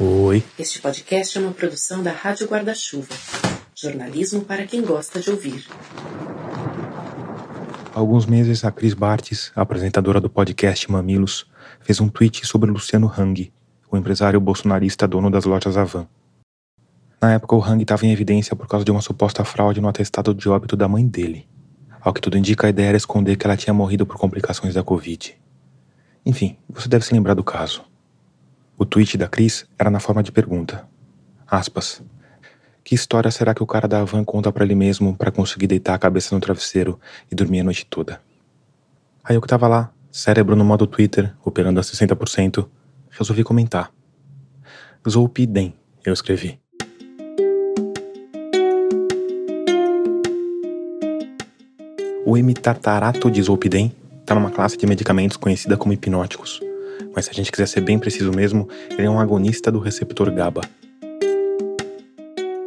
Oi. Este podcast é uma produção da Rádio Guarda-Chuva. Jornalismo para quem gosta de ouvir. Há alguns meses, a Cris Bartes, apresentadora do podcast Mamilos, fez um tweet sobre Luciano Hang, o empresário bolsonarista dono das lojas Avan. Na época, o Hang estava em evidência por causa de uma suposta fraude no atestado de óbito da mãe dele. Ao que tudo indica, a ideia era esconder que ela tinha morrido por complicações da Covid. Enfim, você deve se lembrar do caso. O tweet da Cris era na forma de pergunta. Aspas. Que história será que o cara da Avan conta para ele mesmo para conseguir deitar a cabeça no travesseiro e dormir a noite toda? Aí eu que tava lá, cérebro no modo Twitter, operando a 60%, resolvi comentar. Zolpidem, eu escrevi. O imitatarato de Zolpidem está numa classe de medicamentos conhecida como hipnóticos, mas se a gente quiser ser bem preciso mesmo, ele é um agonista do receptor GABA.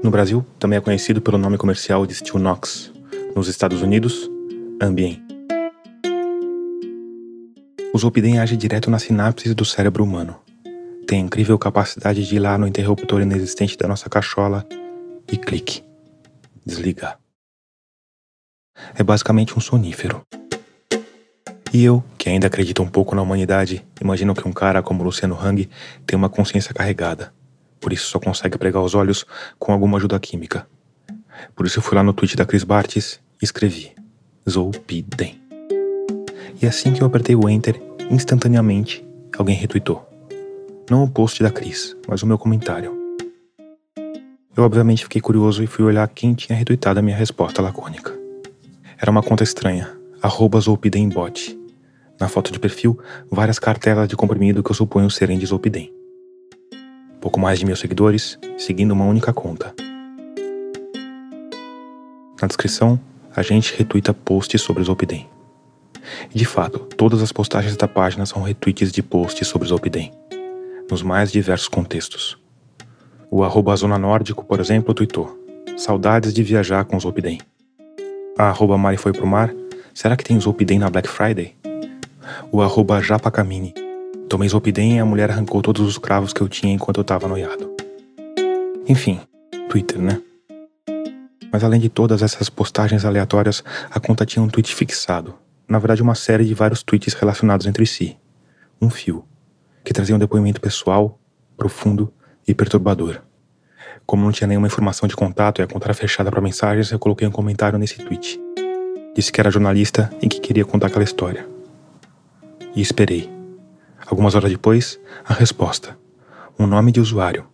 No Brasil, também é conhecido pelo nome comercial de Stilnox. Nos Estados Unidos, Ambien. O Zolpidem age direto nas sinapses do cérebro humano. Tem a incrível capacidade de ir lá no interruptor inexistente da nossa cachola e clique. Desligar. É basicamente um sonífero. E eu, que ainda acredito um pouco na humanidade, imagino que um cara como Luciano Hang tem uma consciência carregada. Por isso só consegue pregar os olhos com alguma ajuda química. Por isso eu fui lá no tweet da Chris Bartes e escrevi Zolpidem. E assim que eu apertei o Enter, instantaneamente alguém retweetou. Não o post da Cris, mas o meu comentário. Eu obviamente fiquei curioso e fui olhar quem tinha retweetado a minha resposta lacônica. Era uma conta estranha, arroba Zolpidembot. Na foto de perfil, várias cartelas de comprimido que eu suponho serem de Zolpidem. Pouco mais de mil seguidores, seguindo uma única conta. Na descrição, a gente retuita posts sobre Zolpidem. De fato, todas as postagens da página são retweets de posts sobre Zolpidem, nos mais diversos contextos. O arroba Zona Nórdico, por exemplo, tweetou Saudades de viajar com Zolpidem. A arroba Mari foi pro mar Será que tem Zolpidem na Black Friday? O arroba Japacamini. Tomei Zolpidem e a mulher arrancou todos os cravos que eu tinha enquanto eu tava noiado. Enfim, Twitter, né? Mas além de todas essas postagens aleatórias, a conta tinha um tweet fixado. Na verdade, uma série de vários tweets relacionados entre si. Um fio, que trazia um depoimento pessoal, profundo e perturbador. Como não tinha nenhuma informação de contato e a conta era fechada para mensagens, eu coloquei um comentário nesse tweet. Disse que era jornalista e que queria contar aquela história. E esperei. Algumas horas depois, a resposta. Um nome de usuário.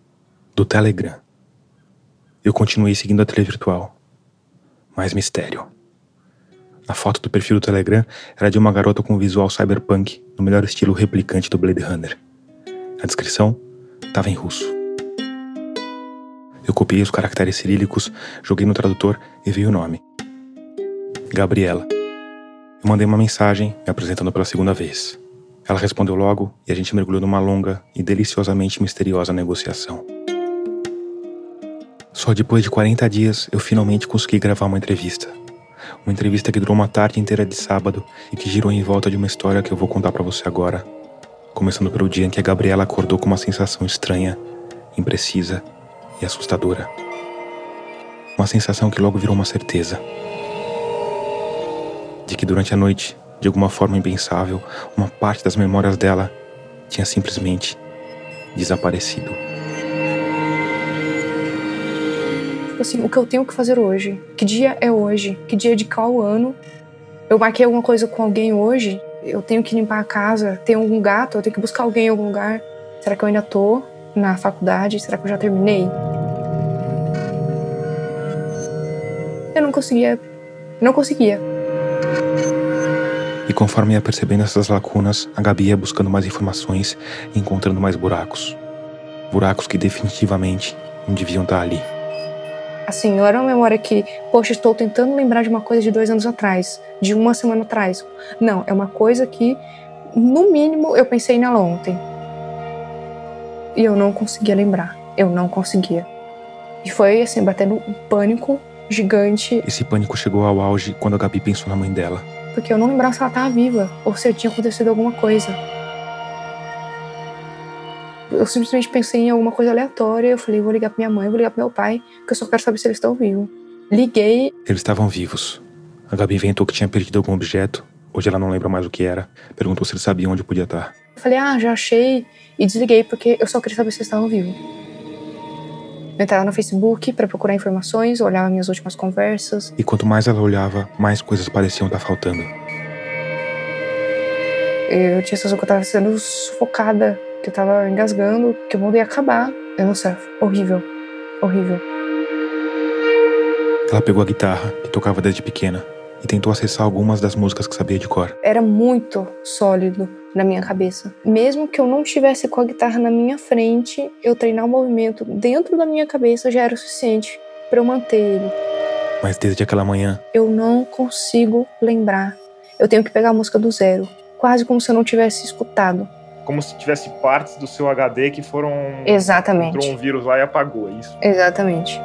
Do Telegram. Eu continuei seguindo a tele virtual. Mais mistério. A foto do perfil do Telegram era de uma garota com visual cyberpunk, no melhor estilo replicante do Blade Runner. A descrição estava em russo. Eu copiei os caracteres cirílicos, joguei no tradutor e vi o nome. Gabriela. Eu mandei uma mensagem me apresentando pela segunda vez. Ela respondeu logo e a gente mergulhou numa longa e deliciosamente misteriosa negociação. Só depois de 40 dias eu finalmente consegui gravar uma entrevista. Uma entrevista que durou uma tarde inteira de sábado e que girou em volta de uma história que eu vou contar para você agora. Começando pelo dia em que a Gabriela acordou com uma sensação estranha, imprecisa e assustadora. Uma sensação que logo virou uma certeza de que durante a noite, de alguma forma impensável, uma parte das memórias dela tinha simplesmente desaparecido. Assim, o que eu tenho que fazer hoje? Que dia é hoje? Que dia de qual ano? Eu marquei alguma coisa com alguém hoje? Eu tenho que limpar a casa? Tem algum gato? Eu tenho que buscar alguém em algum lugar? Será que eu ainda tô na faculdade? Será que eu já terminei? Eu não conseguia. Não conseguia. E conforme ia percebendo essas lacunas, a Gabi ia buscando mais informações e encontrando mais buracos. Buracos que definitivamente não deviam estar ali. Assim, não era uma memória que, poxa, estou tentando lembrar de uma coisa de dois anos atrás, de uma semana atrás. Não, é uma coisa que, no mínimo, eu pensei nela ontem. E eu não conseguia lembrar. Eu não conseguia. E foi, assim, batendo um pânico gigante. Esse pânico chegou ao auge quando a Gabi pensou na mãe dela porque eu não lembrava se ela estava viva ou se tinha acontecido alguma coisa. Eu simplesmente pensei em alguma coisa aleatória. Eu falei, vou ligar pra minha mãe, vou ligar pro meu pai, porque eu só quero saber se eles estão vivos. Liguei. Eles estavam vivos. A Gabi inventou que tinha perdido algum objeto. Hoje ela não lembra mais o que era. Perguntou se eles sabiam onde podia estar. Eu falei, ah, já achei. E desliguei porque eu só queria saber se eles estavam vivos. Entrava no Facebook para procurar informações, olhava minhas últimas conversas. E quanto mais ela olhava, mais coisas pareciam estar faltando. Eu tinha a sensação que eu tava sendo sufocada, que eu tava engasgando, que o mundo ia acabar. Eu não sei, horrível, horrível. Ela pegou a guitarra, que tocava desde pequena, e tentou acessar algumas das músicas que sabia de cor. Era muito sólido na minha cabeça. Mesmo que eu não tivesse com a guitarra na minha frente, eu treinar o movimento dentro da minha cabeça já era o suficiente para eu manter ele. Mas desde aquela manhã, eu não consigo lembrar. Eu tenho que pegar a música do zero, quase como se eu não tivesse escutado. Como se tivesse partes do seu HD que foram. Exatamente. Entrou um vírus lá e apagou, é isso? Exatamente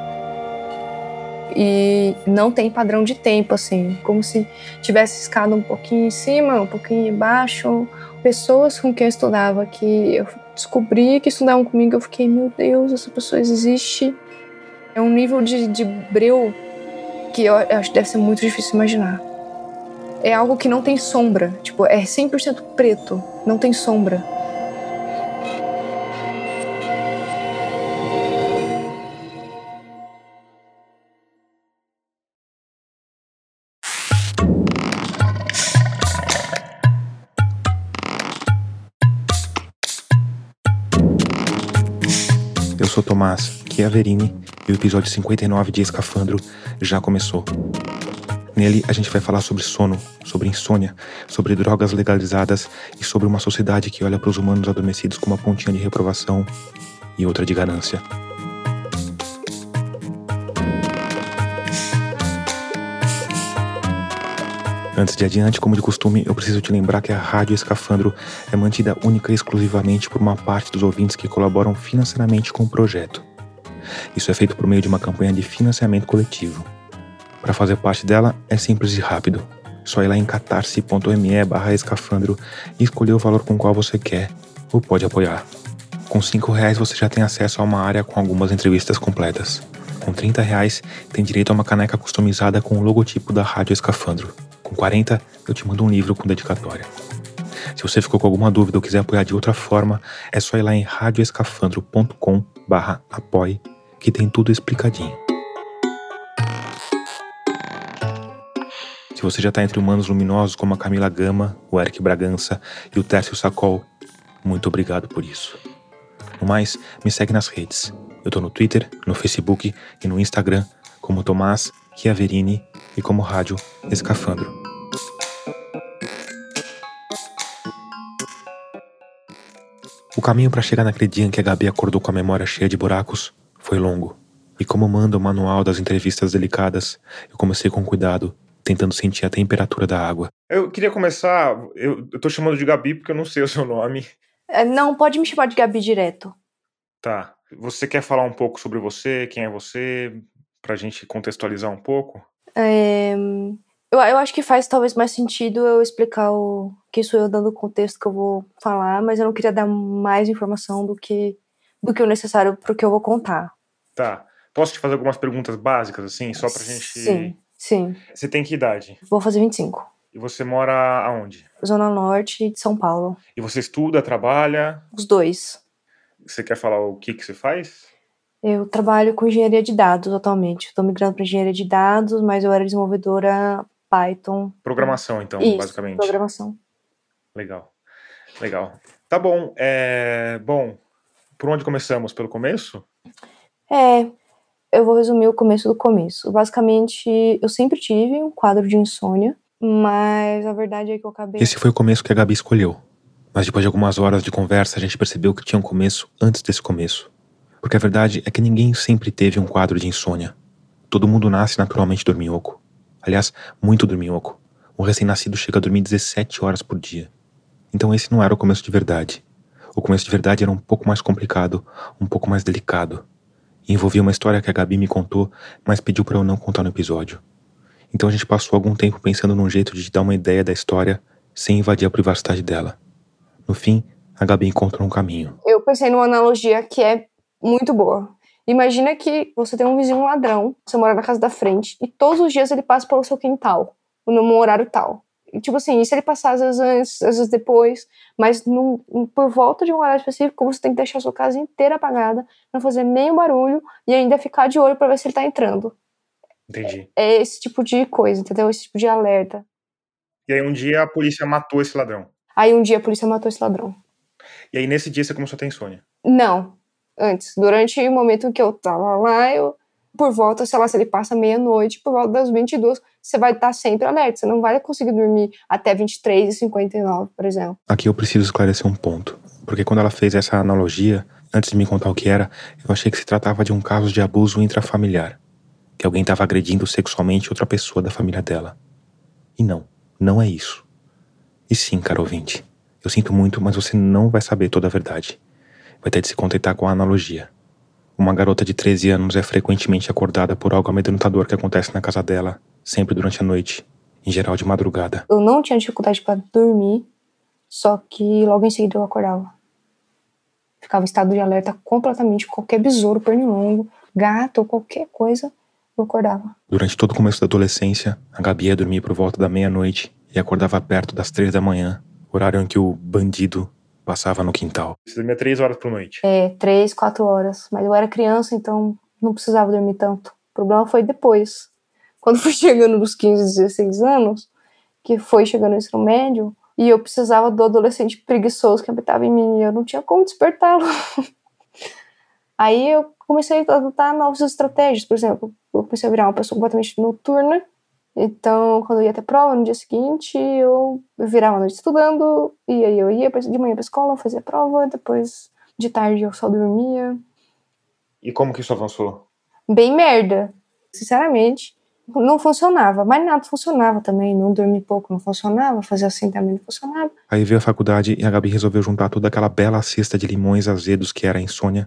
e não tem padrão de tempo, assim, como se tivesse escada um pouquinho em cima, um pouquinho embaixo. Pessoas com quem eu estudava que eu descobri que estudavam comigo, eu fiquei, meu Deus, essa pessoa existe. É um nível de, de breu que eu, eu acho que deve ser muito difícil imaginar. É algo que não tem sombra, tipo, é 100% preto, não tem sombra. Tomás Chiaverini e o episódio 59 de Escafandro já começou. Nele a gente vai falar sobre sono, sobre insônia, sobre drogas legalizadas e sobre uma sociedade que olha para os humanos adormecidos com uma pontinha de reprovação e outra de ganância. Antes de adiante, como de costume, eu preciso te lembrar que a Rádio Escafandro é mantida única e exclusivamente por uma parte dos ouvintes que colaboram financeiramente com o projeto. Isso é feito por meio de uma campanha de financiamento coletivo. Para fazer parte dela é simples e rápido. Só ir lá em catarse.me barra escafandro e escolher o valor com o qual você quer ou pode apoiar. Com 5 reais você já tem acesso a uma área com algumas entrevistas completas. Com 30 reais tem direito a uma caneca customizada com o logotipo da Rádio Escafandro. Com 40, eu te mando um livro com dedicatória. Se você ficou com alguma dúvida ou quiser apoiar de outra forma, é só ir lá em radioescafandro.com barra apoie, que tem tudo explicadinho. Se você já está entre humanos luminosos como a Camila Gama, o Eric Bragança e o Tércio Sacol, muito obrigado por isso. No mais, me segue nas redes. Eu tô no Twitter, no Facebook e no Instagram como Tomás Chiaverini e como rádio Escafandro. O caminho para chegar naquele dia em que a Gabi acordou com a memória cheia de buracos foi longo. E como manda o manual das entrevistas delicadas, eu comecei com cuidado, tentando sentir a temperatura da água. Eu queria começar. Eu, eu tô chamando de Gabi porque eu não sei o seu nome. É, não, pode me chamar de Gabi direto. Tá. Você quer falar um pouco sobre você? Quem é você? para a gente contextualizar um pouco? É, eu, eu acho que faz talvez mais sentido eu explicar o que sou eu dando o contexto que eu vou falar, mas eu não queria dar mais informação do que, do que o necessário para o que eu vou contar. Tá. Posso te fazer algumas perguntas básicas, assim, só pra gente. Sim, sim. Você tem que idade? Vou fazer 25. E você mora aonde? Zona Norte de São Paulo. E você estuda, trabalha? Os dois. Você quer falar o que, que você faz? Eu trabalho com engenharia de dados atualmente. Estou migrando para engenharia de dados, mas eu era desenvolvedora Python. Programação, então, Isso, basicamente. Programação. Legal. Legal. Tá bom. É... Bom, por onde começamos? Pelo começo? É, eu vou resumir o começo do começo. Basicamente, eu sempre tive um quadro de insônia, mas a verdade é que eu acabei. Esse foi o começo que a Gabi escolheu. Mas depois de algumas horas de conversa, a gente percebeu que tinha um começo antes desse começo. Porque a verdade é que ninguém sempre teve um quadro de insônia. Todo mundo nasce naturalmente dorminhoco. Aliás, muito dorminhoco. Um recém-nascido chega a dormir 17 horas por dia. Então esse não era o começo de verdade. O começo de verdade era um pouco mais complicado, um pouco mais delicado. E envolvia uma história que a Gabi me contou, mas pediu para eu não contar no episódio. Então a gente passou algum tempo pensando num jeito de dar uma ideia da história sem invadir a privacidade dela. No fim, a Gabi encontrou um caminho. Eu pensei numa analogia que é muito boa. Imagina que você tem um vizinho ladrão, você mora na casa da frente, e todos os dias ele passa pelo seu quintal, num horário tal. E, tipo assim, se ele passar às vezes antes, às vezes depois, mas num, por volta de um horário específico, você tem que deixar a sua casa inteira apagada, não fazer nenhum barulho e ainda ficar de olho para ver se ele tá entrando. Entendi. É esse tipo de coisa, entendeu? Esse tipo de alerta. E aí um dia a polícia matou esse ladrão. Aí um dia a polícia matou esse ladrão. E aí nesse dia você começou a ter insônia. Não, antes. Durante o momento que eu tava lá, eu, por volta, sei lá, se ele passa meia-noite, por volta das 22, você vai estar sempre alerta. Você não vai conseguir dormir até 23 e 59, por exemplo. Aqui eu preciso esclarecer um ponto. Porque quando ela fez essa analogia, antes de me contar o que era, eu achei que se tratava de um caso de abuso intrafamiliar. Que alguém estava agredindo sexualmente outra pessoa da família dela. E não, não é isso. E sim, caro ouvinte, eu sinto muito, mas você não vai saber toda a verdade vai ter de se contentar com a analogia. Uma garota de 13 anos é frequentemente acordada por algo amedrontador que acontece na casa dela, sempre durante a noite, em geral de madrugada. Eu não tinha dificuldade para dormir, só que logo em seguida eu acordava. Ficava em estado de alerta completamente, qualquer besouro, pernilongo, gato ou qualquer coisa, eu acordava. Durante todo o começo da adolescência, a Gabi ia dormir por volta da meia-noite e acordava perto das três da manhã, horário em que o bandido passava no quintal. Você dormia três horas por noite? É, três, quatro horas. Mas eu era criança, então não precisava dormir tanto. O problema foi depois. Quando fui chegando nos 15, 16 anos, que foi chegando no ensino médio, e eu precisava do adolescente preguiçoso que habitava em mim, e eu não tinha como despertá-lo. Aí eu comecei a adotar novas estratégias, por exemplo, eu comecei a virar uma pessoa completamente noturna, então, quando eu ia ter prova, no dia seguinte, eu virava a noite estudando, e aí eu ia de manhã pra escola, fazia prova, depois de tarde eu só dormia. E como que isso avançou? Bem merda. Sinceramente, não funcionava, mas nada funcionava também. Não dormir pouco não funcionava, fazer assim também não funcionava. Aí veio a faculdade e a Gabi resolveu juntar toda aquela bela cesta de limões azedos que era a insônia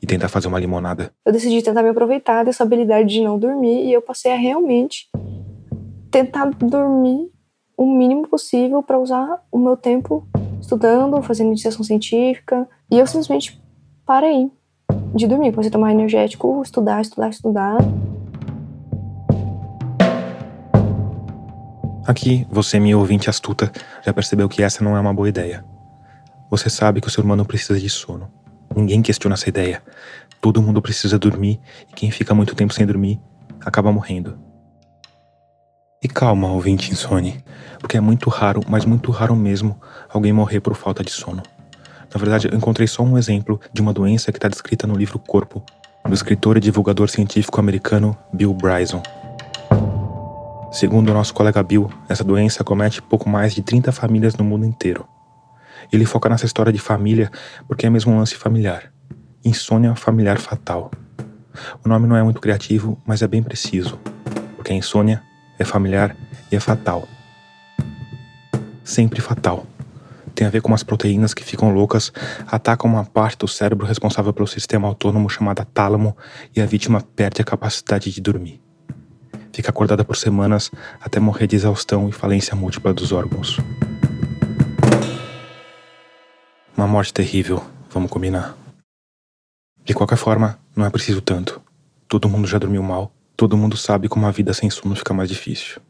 e tentar fazer uma limonada. Eu decidi tentar me aproveitar dessa habilidade de não dormir e eu passei a realmente tentar dormir o mínimo possível para usar o meu tempo estudando, fazendo iniciação científica. E eu simplesmente parei de dormir. Comecei a tomar energético, estudar, estudar, estudar. Aqui, você, minha ouvinte astuta, já percebeu que essa não é uma boa ideia. Você sabe que o ser humano precisa de sono. Ninguém questiona essa ideia. Todo mundo precisa dormir e quem fica muito tempo sem dormir acaba morrendo. E calma, ouvinte insone, porque é muito raro, mas muito raro mesmo, alguém morrer por falta de sono. Na verdade, eu encontrei só um exemplo de uma doença que está descrita no livro Corpo, do escritor e divulgador científico americano Bill Bryson. Segundo o nosso colega Bill, essa doença comete pouco mais de 30 famílias no mundo inteiro. Ele foca nessa história de família porque é mesmo um lance familiar. Insônia familiar fatal. O nome não é muito criativo, mas é bem preciso, porque a insônia é familiar e é fatal. Sempre fatal. Tem a ver com umas proteínas que ficam loucas, atacam uma parte do cérebro responsável pelo sistema autônomo chamada tálamo e a vítima perde a capacidade de dormir. Fica acordada por semanas até morrer de exaustão e falência múltipla dos órgãos. Uma morte terrível, vamos combinar. De qualquer forma, não é preciso tanto. Todo mundo já dormiu mal Todo mundo sabe como a vida sem sono fica mais difícil.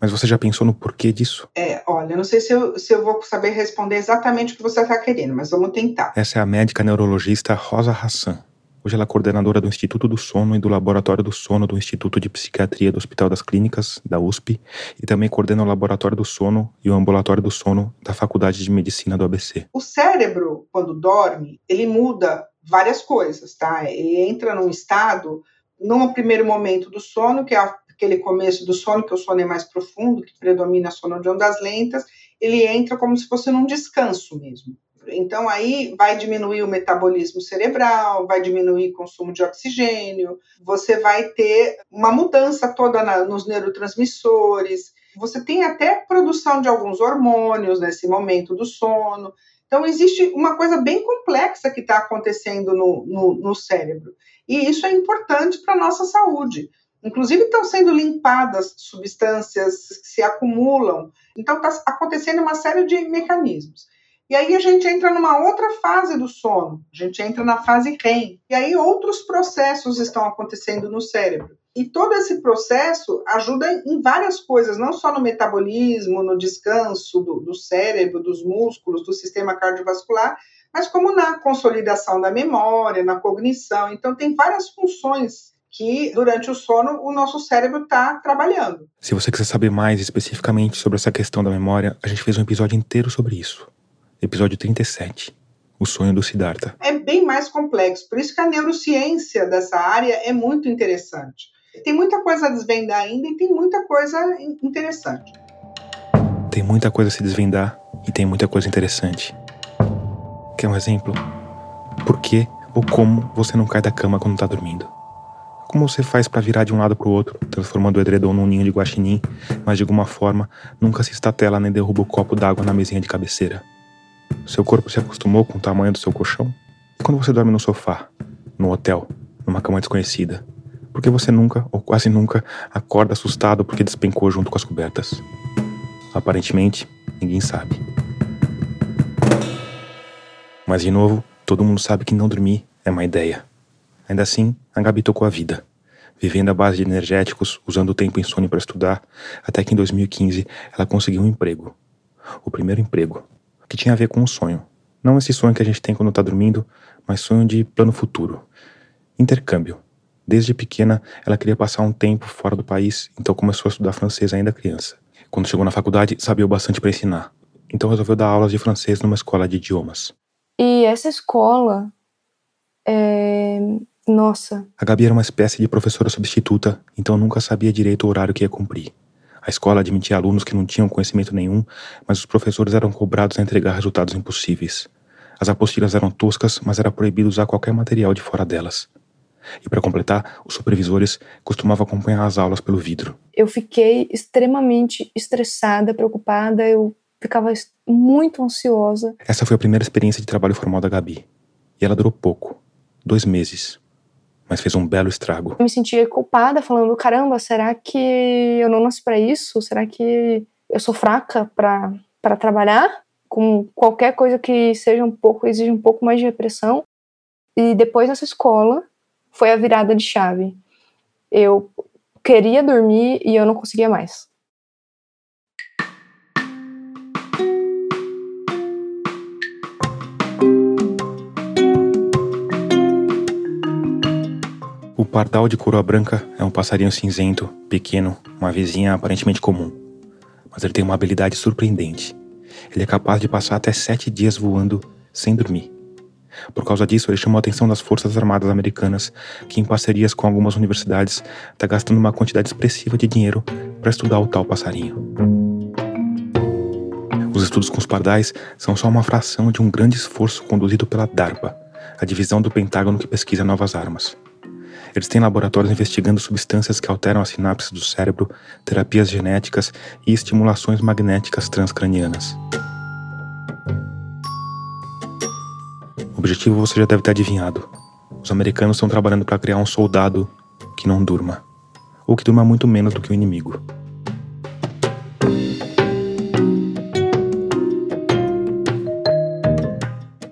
Mas você já pensou no porquê disso? É, olha, não sei se eu, se eu vou saber responder exatamente o que você está querendo, mas vamos tentar. Essa é a médica neurologista Rosa Hassan. Hoje ela é coordenadora do Instituto do Sono e do Laboratório do Sono do Instituto de Psiquiatria do Hospital das Clínicas, da USP, e também coordena o Laboratório do Sono e o Ambulatório do Sono da Faculdade de Medicina do ABC. O cérebro, quando dorme, ele muda várias coisas, tá? Ele entra num estado num primeiro momento do sono, que é aquele começo do sono, que o sono é mais profundo, que predomina sono de ondas lentas, ele entra como se fosse num descanso mesmo. Então, aí vai diminuir o metabolismo cerebral, vai diminuir o consumo de oxigênio, você vai ter uma mudança toda na, nos neurotransmissores, você tem até produção de alguns hormônios nesse momento do sono. Então, existe uma coisa bem complexa que está acontecendo no, no, no cérebro. E isso é importante para a nossa saúde. Inclusive, estão sendo limpadas substâncias que se acumulam. Então, está acontecendo uma série de mecanismos. E aí a gente entra numa outra fase do sono, a gente entra na fase REM. E aí outros processos estão acontecendo no cérebro. E todo esse processo ajuda em várias coisas, não só no metabolismo, no descanso do, do cérebro, dos músculos, do sistema cardiovascular, mas como na consolidação da memória, na cognição. Então, tem várias funções que durante o sono o nosso cérebro está trabalhando. Se você quiser saber mais especificamente sobre essa questão da memória, a gente fez um episódio inteiro sobre isso. Episódio 37. O sonho do Siddhartha. É bem mais complexo, por isso que a neurociência dessa área é muito interessante. Tem muita coisa a desvendar ainda e tem muita coisa interessante. Tem muita coisa a se desvendar e tem muita coisa interessante. Quer um exemplo? Por que ou como você não cai da cama quando está dormindo? Como você faz para virar de um lado para o outro, transformando o edredom num ninho de guaxinim, mas de alguma forma nunca se estatela nem derruba o copo d'água na mesinha de cabeceira? Seu corpo se acostumou com o tamanho do seu colchão? E quando você dorme no sofá, no hotel, numa cama desconhecida? Porque você nunca, ou quase nunca, acorda assustado porque despencou junto com as cobertas? Aparentemente, ninguém sabe. Mas de novo, todo mundo sabe que não dormir é má ideia. Ainda assim, a Gabi tocou a vida, vivendo à base de energéticos, usando o tempo insônia para estudar, até que em 2015 ela conseguiu um emprego. O primeiro emprego, que tinha a ver com um sonho. Não esse sonho que a gente tem quando está dormindo, mas sonho de plano futuro. Intercâmbio. Desde pequena, ela queria passar um tempo fora do país, então começou a estudar francês ainda criança. Quando chegou na faculdade, sabia bastante para ensinar. Então resolveu dar aulas de francês numa escola de idiomas. E essa escola, é... nossa. A Gabi era uma espécie de professora substituta, então nunca sabia direito o horário que ia cumprir. A escola admitia alunos que não tinham conhecimento nenhum, mas os professores eram cobrados a entregar resultados impossíveis. As apostilas eram toscas, mas era proibido usar qualquer material de fora delas. E para completar, os supervisores costumavam acompanhar as aulas pelo vidro. Eu fiquei extremamente estressada, preocupada, eu ficava muito ansiosa. Essa foi a primeira experiência de trabalho formal da Gabi. E ela durou pouco dois meses mas fez um belo estrago. Eu me sentia culpada, falando: caramba, será que eu não nasci para isso? Será que eu sou fraca para trabalhar? Com qualquer coisa que seja um pouco, exige um pouco mais de repressão. E depois nessa escola foi a virada de chave. Eu queria dormir e eu não conseguia mais. O pardal de coroa branca é um passarinho cinzento, pequeno, uma vizinha aparentemente comum. Mas ele tem uma habilidade surpreendente. Ele é capaz de passar até sete dias voando sem dormir. Por causa disso, ele chamou a atenção das Forças Armadas Americanas, que, em parcerias com algumas universidades, está gastando uma quantidade expressiva de dinheiro para estudar o tal passarinho. Os estudos com os pardais são só uma fração de um grande esforço conduzido pela DARPA, a divisão do Pentágono que pesquisa novas armas. Eles têm laboratórios investigando substâncias que alteram as sinapses do cérebro, terapias genéticas e estimulações magnéticas transcranianas. O objetivo você já deve ter adivinhado. Os americanos estão trabalhando para criar um soldado que não durma, ou que durma muito menos do que o inimigo.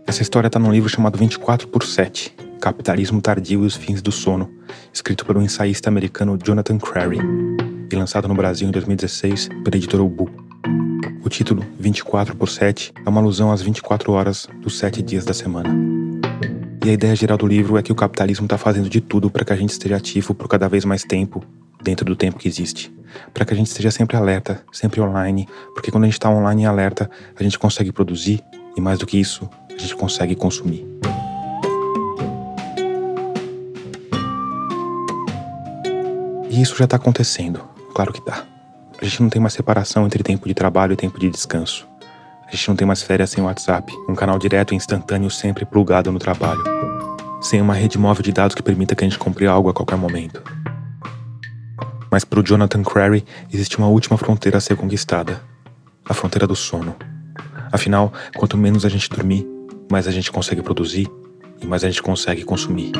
Essa história está num livro chamado 24 por 7, Capitalismo Tardio e os Fins do Sono, escrito pelo ensaísta americano Jonathan Crary e lançado no Brasil em 2016 pela editora Ubu. O título, 24 por 7, é uma alusão às 24 horas dos 7 dias da semana. E a ideia geral do livro é que o capitalismo está fazendo de tudo para que a gente esteja ativo por cada vez mais tempo, dentro do tempo que existe. Para que a gente esteja sempre alerta, sempre online, porque quando a gente está online e alerta, a gente consegue produzir e, mais do que isso, a gente consegue consumir. E isso já está acontecendo, claro que tá. A gente não tem mais separação entre tempo de trabalho e tempo de descanso. A gente não tem mais férias sem WhatsApp, um canal direto e instantâneo sempre plugado no trabalho. Sem uma rede móvel de dados que permita que a gente compre algo a qualquer momento. Mas para o Jonathan Crary existe uma última fronteira a ser conquistada: a fronteira do sono. Afinal, quanto menos a gente dormir, mais a gente consegue produzir e mais a gente consegue consumir.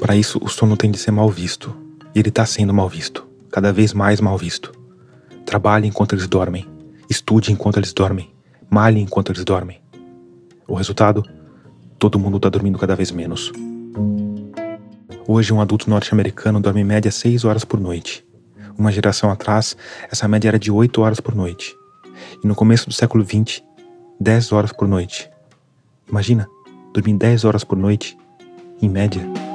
Para isso, o sono tem de ser mal visto. E ele está sendo mal visto. Cada vez mais mal visto. Trabalhe enquanto eles dormem. Estude enquanto eles dormem. Malhe enquanto eles dormem. O resultado? Todo mundo está dormindo cada vez menos. Hoje, um adulto norte-americano dorme em média 6 horas por noite. Uma geração atrás, essa média era de 8 horas por noite. E no começo do século XX, 10 horas por noite. Imagina, dormir 10 horas por noite, em média.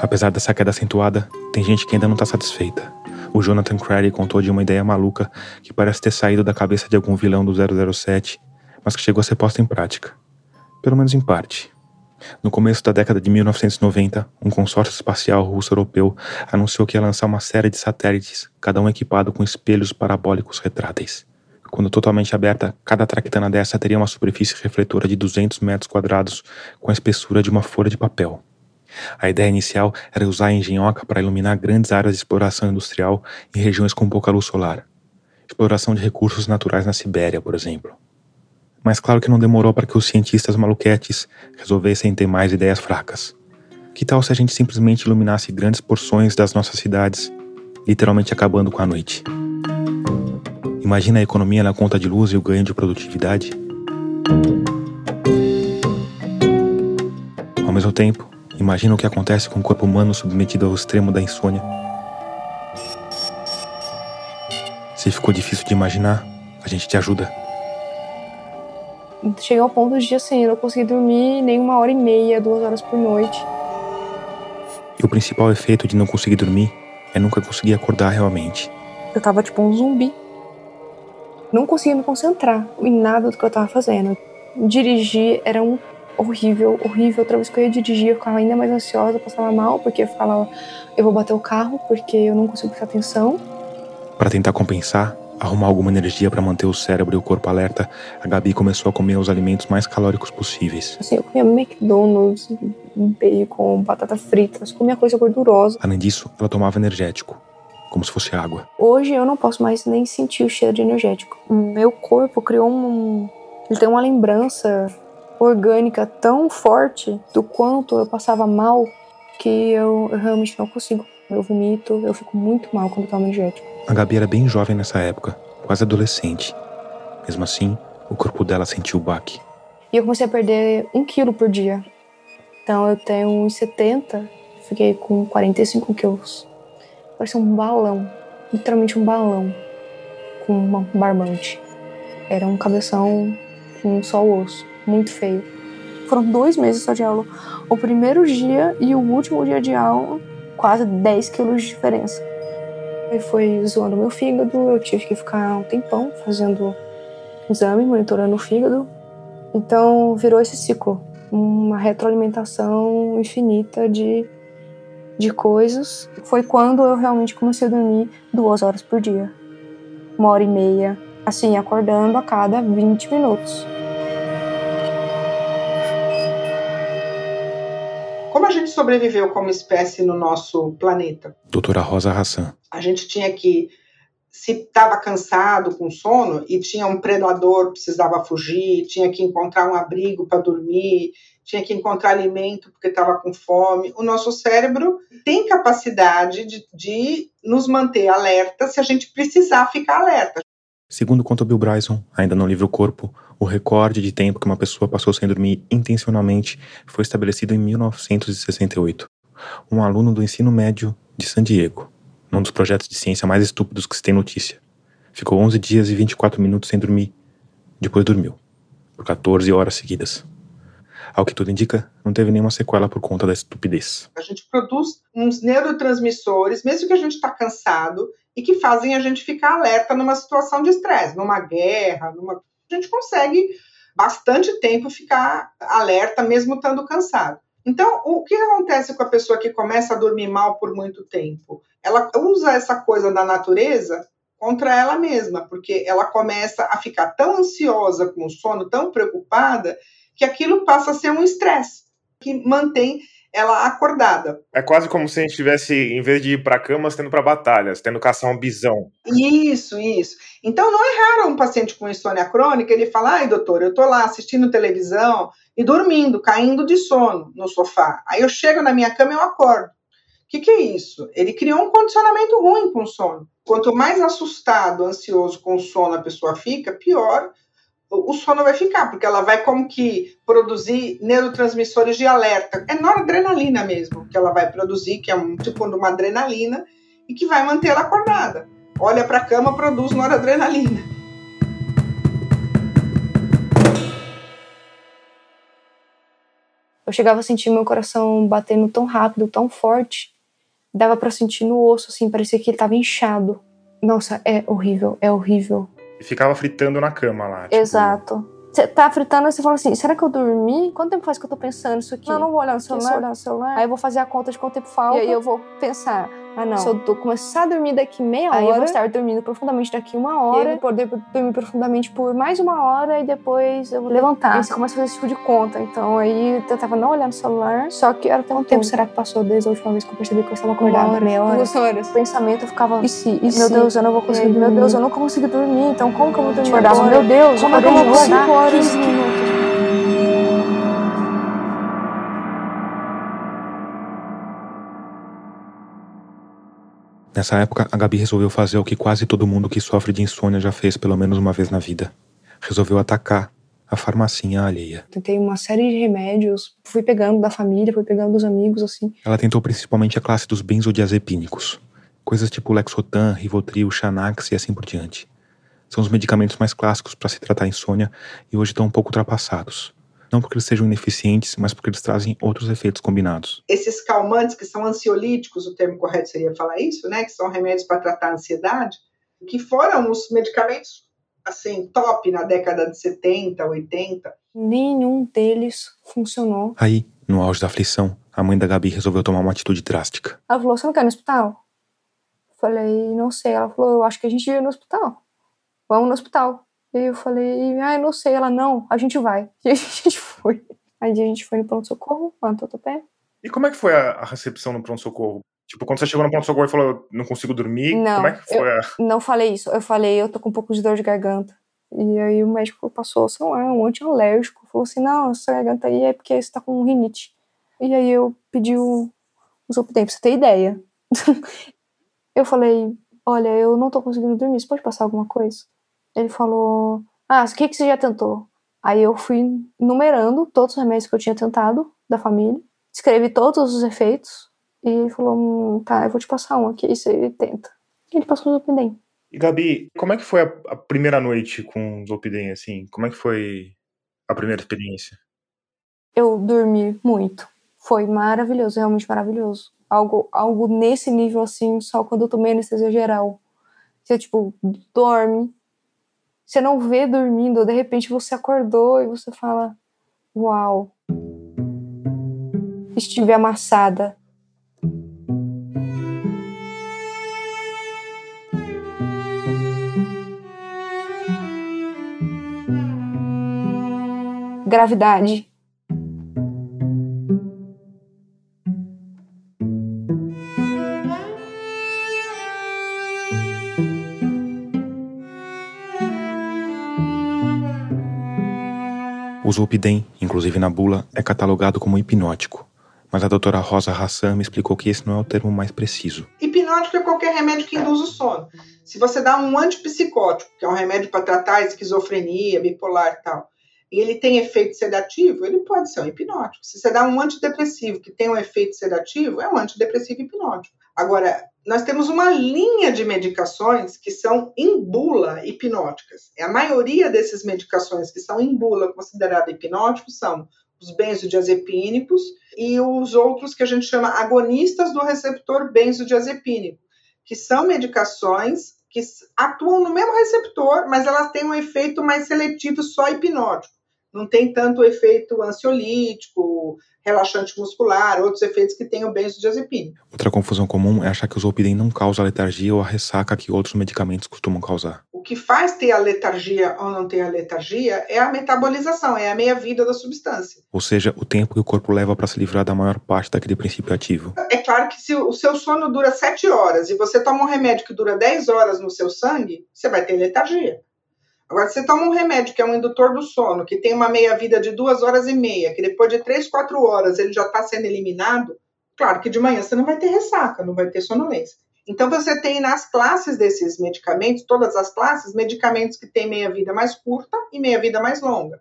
Apesar dessa queda acentuada, tem gente que ainda não está satisfeita. O Jonathan Crary contou de uma ideia maluca que parece ter saído da cabeça de algum vilão do 007, mas que chegou a ser posta em prática. Pelo menos em parte. No começo da década de 1990, um consórcio espacial russo-europeu anunciou que ia lançar uma série de satélites, cada um equipado com espelhos parabólicos retráteis. Quando totalmente aberta, cada traquitana dessa teria uma superfície refletora de 200 metros quadrados, com a espessura de uma folha de papel. A ideia inicial era usar a engenhoca para iluminar grandes áreas de exploração industrial em regiões com pouca luz solar. Exploração de recursos naturais na Sibéria, por exemplo. Mas claro que não demorou para que os cientistas maluquetes resolvessem ter mais ideias fracas. Que tal se a gente simplesmente iluminasse grandes porções das nossas cidades, literalmente acabando com a noite? Imagina a economia na conta de luz e o ganho de produtividade. Ao mesmo tempo, imagina o que acontece com o corpo humano submetido ao extremo da insônia. Se ficou difícil de imaginar, a gente te ajuda. Cheguei ao ponto de, assim, eu não consegui dormir nem uma hora e meia, duas horas por noite. E o principal efeito de não conseguir dormir é nunca conseguir acordar realmente. Eu tava tipo um zumbi. Não conseguia me concentrar em nada do que eu tava fazendo. Dirigir era um horrível, horrível. Outra vez que eu ia dirigir, eu ficava ainda mais ansiosa, passava mal, porque eu ficava, eu vou bater o carro, porque eu não consigo prestar atenção. Para tentar compensar, arrumar alguma energia para manter o cérebro e o corpo alerta, a Gabi começou a comer os alimentos mais calóricos possíveis. Assim, eu comia McDonald's, bacon, batata frita, eu comia coisa gordurosa. Além disso, ela tomava energético, como se fosse água. Hoje eu não posso mais nem sentir o cheiro de energético. O meu corpo criou um. Ele tem uma lembrança orgânica tão forte do quanto eu passava mal que eu, eu realmente não consigo. Eu vomito, eu fico muito mal quando tomo energético. A Gabi era bem jovem nessa época, quase adolescente. Mesmo assim, o corpo dela sentiu o baque. E eu comecei a perder um quilo por dia. Então eu tenho 1,70, fiquei com 45 quilos. Parecia um balão, literalmente um balão, com uma barbante. Era um cabeção com só o osso, muito feio. Foram dois meses só de aula. O primeiro dia e o último dia de aula, quase 10 quilos de diferença. Aí foi zoando meu fígado, eu tive que ficar um tempão fazendo exame, monitorando o fígado. Então virou esse ciclo, uma retroalimentação infinita de, de coisas. Foi quando eu realmente comecei a dormir duas horas por dia, uma hora e meia, assim, acordando a cada 20 minutos. Como a gente sobreviveu como espécie no nosso planeta? Doutora Rosa Hassan. A gente tinha que, se estava cansado, com sono, e tinha um predador, precisava fugir, tinha que encontrar um abrigo para dormir, tinha que encontrar alimento porque estava com fome. O nosso cérebro tem capacidade de, de nos manter alerta se a gente precisar ficar alerta. Segundo conta Bill Bryson, ainda no livro Corpo, o recorde de tempo que uma pessoa passou sem dormir intencionalmente foi estabelecido em 1968. Um aluno do ensino médio de San Diego, num dos projetos de ciência mais estúpidos que se tem notícia. Ficou 11 dias e 24 minutos sem dormir. Depois dormiu, por 14 horas seguidas. Ao que tudo indica, não teve nenhuma sequela por conta da estupidez. A gente produz uns neurotransmissores, mesmo que a gente está cansado, e que fazem a gente ficar alerta numa situação de estresse, numa guerra, numa... a gente consegue bastante tempo ficar alerta mesmo estando cansado. Então, o que acontece com a pessoa que começa a dormir mal por muito tempo? Ela usa essa coisa da natureza contra ela mesma, porque ela começa a ficar tão ansiosa com o sono, tão preocupada, que aquilo passa a ser um estresse que mantém ela acordada. É quase como se a gente tivesse, em vez de ir para camas, tendo para batalhas, tendo caçar um bisão. Isso, isso. Então não é raro um paciente com insônia crônica ele falar, ai doutor, eu tô lá assistindo televisão e dormindo, caindo de sono no sofá. Aí eu chego na minha cama e eu acordo. que, que é isso? Ele criou um condicionamento ruim com o sono. Quanto mais assustado, ansioso com o sono a pessoa fica, pior o sono vai ficar, porque ela vai como que produzir neurotransmissores de alerta. É noradrenalina mesmo que ela vai produzir, que é um tipo de uma adrenalina, e que vai manter ela acordada. Olha para a cama, produz noradrenalina. Eu chegava a sentir meu coração batendo tão rápido, tão forte, dava para sentir no osso, assim, parecia que ele tava inchado. Nossa, é horrível, é horrível. E ficava fritando na cama lá. Tipo... Exato. Você tá fritando e você fala assim: será que eu dormi? Quanto tempo faz que eu tô pensando isso aqui? Não, eu não vou olhar no celular. olhar no celular. Aí eu vou fazer a conta de quanto tempo falta. E aí eu vou pensar: ah, não. Se eu começar a dormir daqui meia hora, aí eu vou estar dormindo profundamente daqui uma hora. E aí eu vou poder dormir profundamente por mais uma hora e depois eu vou levantar. E você começa a fazer esse tipo de conta. Então aí eu tentava não olhar no celular. Só que era quanto tempo será que passou desde a última vez que eu percebi que eu estava acordada? Uma hora, meia hora. Duas horas. O pensamento eu ficava: e se? E meu Deus, eu não vou conseguir dormir. Meu Deus, eu não consigo dormir. Então como que eu vou dormir? Acordava, meu Deus, como é que eu vou acordar? 5 horas, minutos. Nessa época, a Gabi resolveu fazer o que quase todo mundo que sofre de insônia já fez pelo menos uma vez na vida. Resolveu atacar a farmacinha alheia. Tentei uma série de remédios, fui pegando da família, fui pegando dos amigos, assim. Ela tentou principalmente a classe dos benzodiazepínicos. Coisas tipo Lexotan, Rivotril, Xanax e assim por diante. São os medicamentos mais clássicos para se tratar insônia e hoje estão um pouco ultrapassados. Não porque eles sejam ineficientes, mas porque eles trazem outros efeitos combinados. Esses calmantes, que são ansiolíticos, o termo correto seria falar isso, né? Que são remédios para tratar a ansiedade, que foram os medicamentos assim, top na década de 70, 80. Nenhum deles funcionou. Aí, no auge da aflição, a mãe da Gabi resolveu tomar uma atitude drástica. Ela falou: Você não quer ir no hospital? Falei: Não sei. Ela falou: Eu acho que a gente ia no hospital. Vamos no hospital. E eu falei, ah, eu não sei. Ela, não, a gente vai. E a gente foi. Aí a gente foi no pronto-socorro, lá no Tatuapé. E como é que foi a, a recepção no pronto-socorro? Tipo, quando você chegou no pronto-socorro e falou, não consigo dormir, não, como é que foi? A... não falei isso. Eu falei, eu tô com um pouco de dor de garganta. E aí o médico passou, sei lá, um antialérgico. Falou assim, não, essa garganta aí é porque você tá com rinite. E aí eu pedi o, o Zolpidem, pra você ter ideia. eu falei, olha, eu não tô conseguindo dormir, você pode passar alguma coisa? Ele falou: Ah, o que, que você já tentou? Aí eu fui numerando todos os remédios que eu tinha tentado da família, escrevi todos os efeitos e ele falou: hum, Tá, eu vou te passar um aqui, você tenta. E ele passou o Zolpidem. E Gabi, como é que foi a, a primeira noite com o Zolpidem, assim? Como é que foi a primeira experiência? Eu dormi muito. Foi maravilhoso, realmente maravilhoso. Algo, algo nesse nível, assim, só quando eu tomei anestesia geral. Você, tipo, dorme, você não vê dormindo, de repente você acordou e você fala: Uau, estive amassada. Gravidade. O Zolpidem, inclusive na bula, é catalogado como hipnótico, mas a doutora Rosa Hassan me explicou que esse não é o termo mais preciso. Hipnótico é qualquer remédio que induz o sono. Se você dá um antipsicótico, que é um remédio para tratar esquizofrenia, bipolar e tal, e ele tem efeito sedativo, ele pode ser um hipnótico. Se você dá um antidepressivo que tem um efeito sedativo, é um antidepressivo hipnótico. Agora, nós temos uma linha de medicações que são em bula hipnóticas. A maioria dessas medicações que são em bula consideradas hipnóticos são os benzodiazepínicos e os outros que a gente chama agonistas do receptor benzodiazepínico, que são medicações que atuam no mesmo receptor, mas elas têm um efeito mais seletivo só hipnótico não tem tanto efeito ansiolítico, relaxante muscular, outros efeitos que tem o benzodiazepina. Outra confusão comum é achar que o zolpidem não causa a letargia ou a ressaca que outros medicamentos costumam causar. O que faz ter a letargia ou não ter a letargia é a metabolização, é a meia-vida da substância. Ou seja, o tempo que o corpo leva para se livrar da maior parte daquele princípio ativo. É claro que se o seu sono dura 7 horas e você toma um remédio que dura 10 horas no seu sangue, você vai ter letargia. Agora, você toma um remédio que é um indutor do sono, que tem uma meia-vida de duas horas e meia, que depois de três, quatro horas ele já está sendo eliminado, Claro que de manhã você não vai ter ressaca, não vai ter sonolência. Então você tem nas classes desses medicamentos, todas as classes, medicamentos que têm meia-vida mais curta e meia-vida mais longa.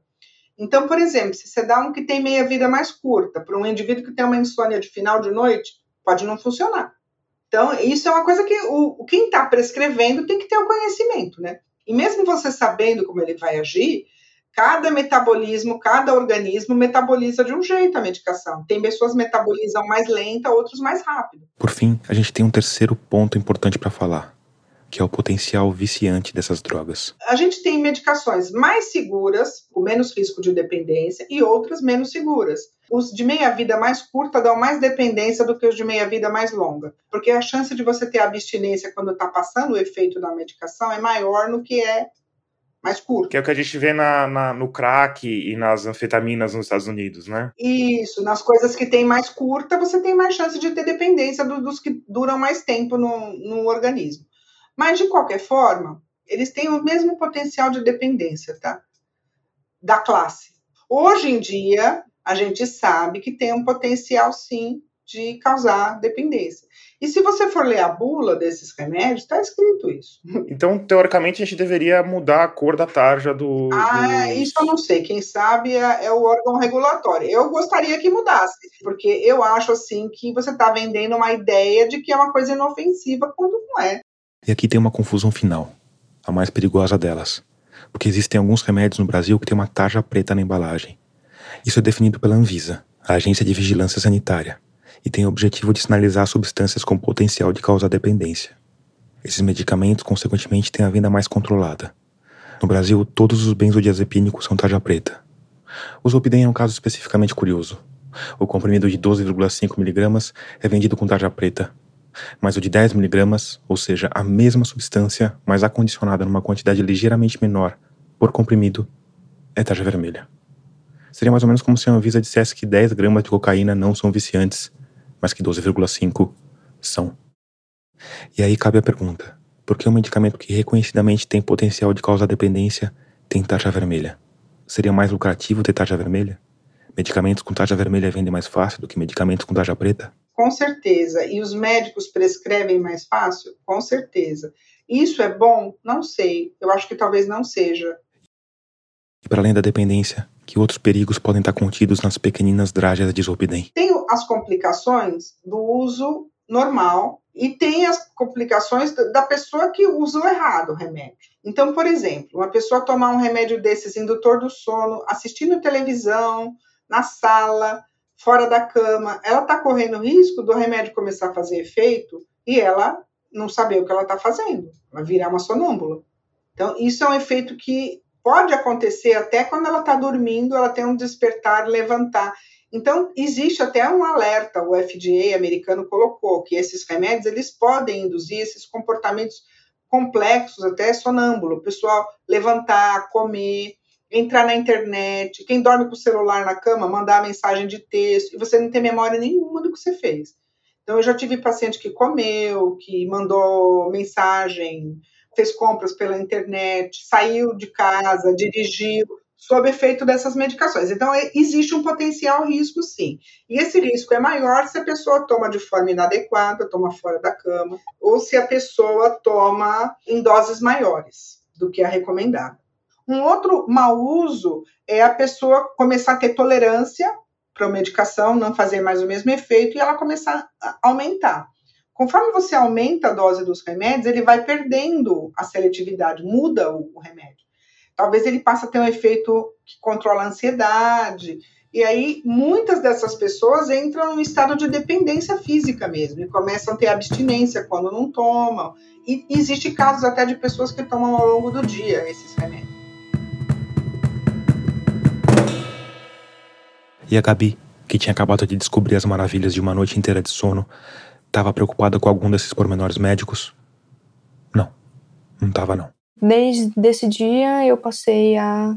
Então, por exemplo, se você dá um que tem meia-vida mais curta para um indivíduo que tem uma insônia de final de noite, pode não funcionar. Então, isso é uma coisa que o, quem está prescrevendo tem que ter o conhecimento, né? E mesmo você sabendo como ele vai agir, cada metabolismo, cada organismo metaboliza de um jeito a medicação. Tem pessoas que metabolizam mais lenta, outros mais rápido. Por fim, a gente tem um terceiro ponto importante para falar, que é o potencial viciante dessas drogas. A gente tem medicações mais seguras, com menos risco de dependência, e outras menos seguras. Os de meia-vida mais curta dão mais dependência do que os de meia-vida mais longa, porque a chance de você ter abstinência quando está passando o efeito da medicação é maior no que é mais curto. Que é o que a gente vê na, na, no crack e nas anfetaminas nos Estados Unidos, né? Isso, nas coisas que tem mais curta, você tem mais chance de ter dependência do, dos que duram mais tempo no, no organismo. Mas, de qualquer forma, eles têm o mesmo potencial de dependência, tá? Da classe. Hoje em dia, a gente sabe que tem um potencial, sim, de causar dependência. E se você for ler a bula desses remédios, está escrito isso. Então, teoricamente, a gente deveria mudar a cor da tarja do. Ah, dos... isso eu não sei. Quem sabe é, é, o órgão regulatório. Eu gostaria que mudasse, porque eu acho assim que você está vendendo uma ideia de que é uma coisa inofensiva quando não é. E aqui tem uma confusão final, a mais perigosa delas, porque existem alguns remédios no Brasil que têm uma tarja preta na embalagem. Isso é definido pela Anvisa, a Agência de Vigilância Sanitária, e tem o objetivo de sinalizar substâncias com potencial de causar dependência. Esses medicamentos, consequentemente, têm a venda mais controlada. No Brasil, todos os benzodiazepínicos são tarja preta. O Zolpidem é um caso especificamente curioso. O comprimido de 12,5mg é vendido com tarja preta, mas o de 10 miligramas, ou seja, a mesma substância, mas acondicionada numa quantidade ligeiramente menor por comprimido, é tarja vermelha. Seria mais ou menos como se a Anvisa dissesse que 10 gramas de cocaína não são viciantes, mas que 12,5 são. E aí cabe a pergunta: por que um medicamento que reconhecidamente tem potencial de causar dependência tem tarja vermelha? Seria mais lucrativo ter tarja vermelha? Medicamentos com tarja vermelha vendem mais fácil do que medicamentos com tarja preta? Com certeza. E os médicos prescrevem mais fácil? Com certeza. Isso é bom? Não sei. Eu acho que talvez não seja. E para além da dependência, que outros perigos podem estar contidos nas pequeninas drágeas de Zolpidem? Tem as complicações do uso normal e tem as complicações da pessoa que usa o errado o remédio. Então, por exemplo, uma pessoa tomar um remédio desses indutor do sono, assistindo televisão, na sala, fora da cama, ela está correndo risco do remédio começar a fazer efeito e ela não saber o que ela está fazendo, ela virar uma sonâmbula. Então, isso é um efeito que pode acontecer até quando ela está dormindo, ela tem um despertar, levantar. Então, existe até um alerta, o FDA americano colocou, que esses remédios, eles podem induzir esses comportamentos complexos, até sonâmbulo, o pessoal levantar, comer, entrar na internet, quem dorme com o celular na cama, mandar mensagem de texto, e você não tem memória nenhuma do que você fez. Então, eu já tive paciente que comeu, que mandou mensagem, fez compras pela internet, saiu de casa, dirigiu, sob efeito dessas medicações. Então, é, existe um potencial risco, sim. E esse risco é maior se a pessoa toma de forma inadequada, toma fora da cama, ou se a pessoa toma em doses maiores do que a recomendada. Um outro mau uso é a pessoa começar a ter tolerância para a medicação, não fazer mais o mesmo efeito e ela começar a aumentar. Conforme você aumenta a dose dos remédios, ele vai perdendo a seletividade, muda o, o remédio. Talvez ele passe a ter um efeito que controla a ansiedade, e aí, muitas dessas pessoas entram num estado de dependência física mesmo, e começam a ter abstinência quando não tomam. E existe casos até de pessoas que tomam ao longo do dia esses remédios. E a Gabi, que tinha acabado de descobrir as maravilhas de uma noite inteira de sono, estava preocupada com algum desses pormenores médicos? Não, não estava não. Desde esse dia eu passei a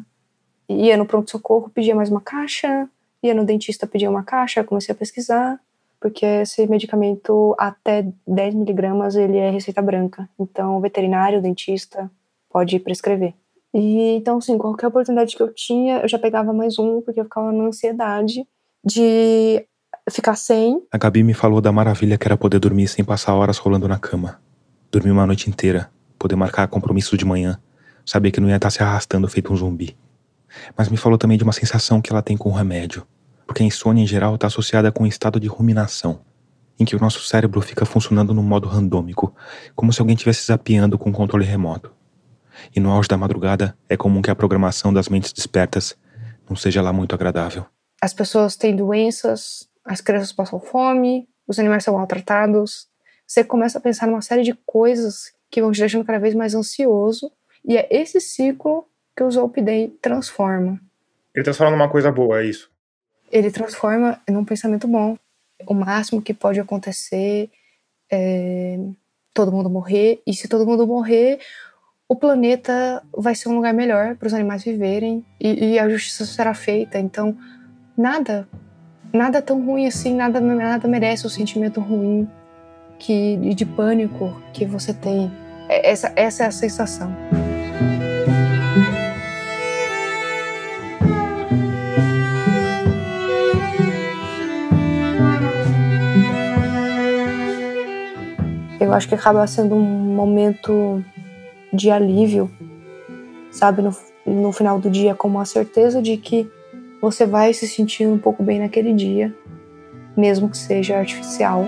ia no pronto socorro, pedia mais uma caixa, ia no dentista pedir uma caixa, comecei a pesquisar, porque esse medicamento até 10 miligramas ele é receita branca, então o veterinário, o dentista pode prescrever. E então, assim, qualquer oportunidade que eu tinha, eu já pegava mais um, porque eu ficava na ansiedade de ficar sem. A Gabi me falou da maravilha que era poder dormir sem passar horas rolando na cama. Dormir uma noite inteira, poder marcar compromisso de manhã, saber que não ia estar se arrastando feito um zumbi. Mas me falou também de uma sensação que ela tem com o remédio, porque a insônia em geral está associada com um estado de ruminação, em que o nosso cérebro fica funcionando no modo randômico, como se alguém estivesse zapeando com um controle remoto. E no auge da madrugada é comum que a programação das mentes despertas não seja lá muito agradável. As pessoas têm doenças, as crianças passam fome, os animais são maltratados. Você começa a pensar numa série de coisas que vão te deixando cada vez mais ansioso. E é esse ciclo que o Zolpidem transforma. Ele transforma numa coisa boa, é isso? Ele transforma num pensamento bom. O máximo que pode acontecer é todo mundo morrer. E se todo mundo morrer, o planeta vai ser um lugar melhor para os animais viverem e, e, a justiça será feita. Então, nada, nada tão ruim assim, nada, nada merece o sentimento ruim que de pânico que você tem. É, essa, essa é a sensação. Eu acho que acaba sendo um momento de alívio, sabe, no, no final do dia, como a certeza de que você vai se sentir um pouco bem naquele dia, mesmo que seja artificial.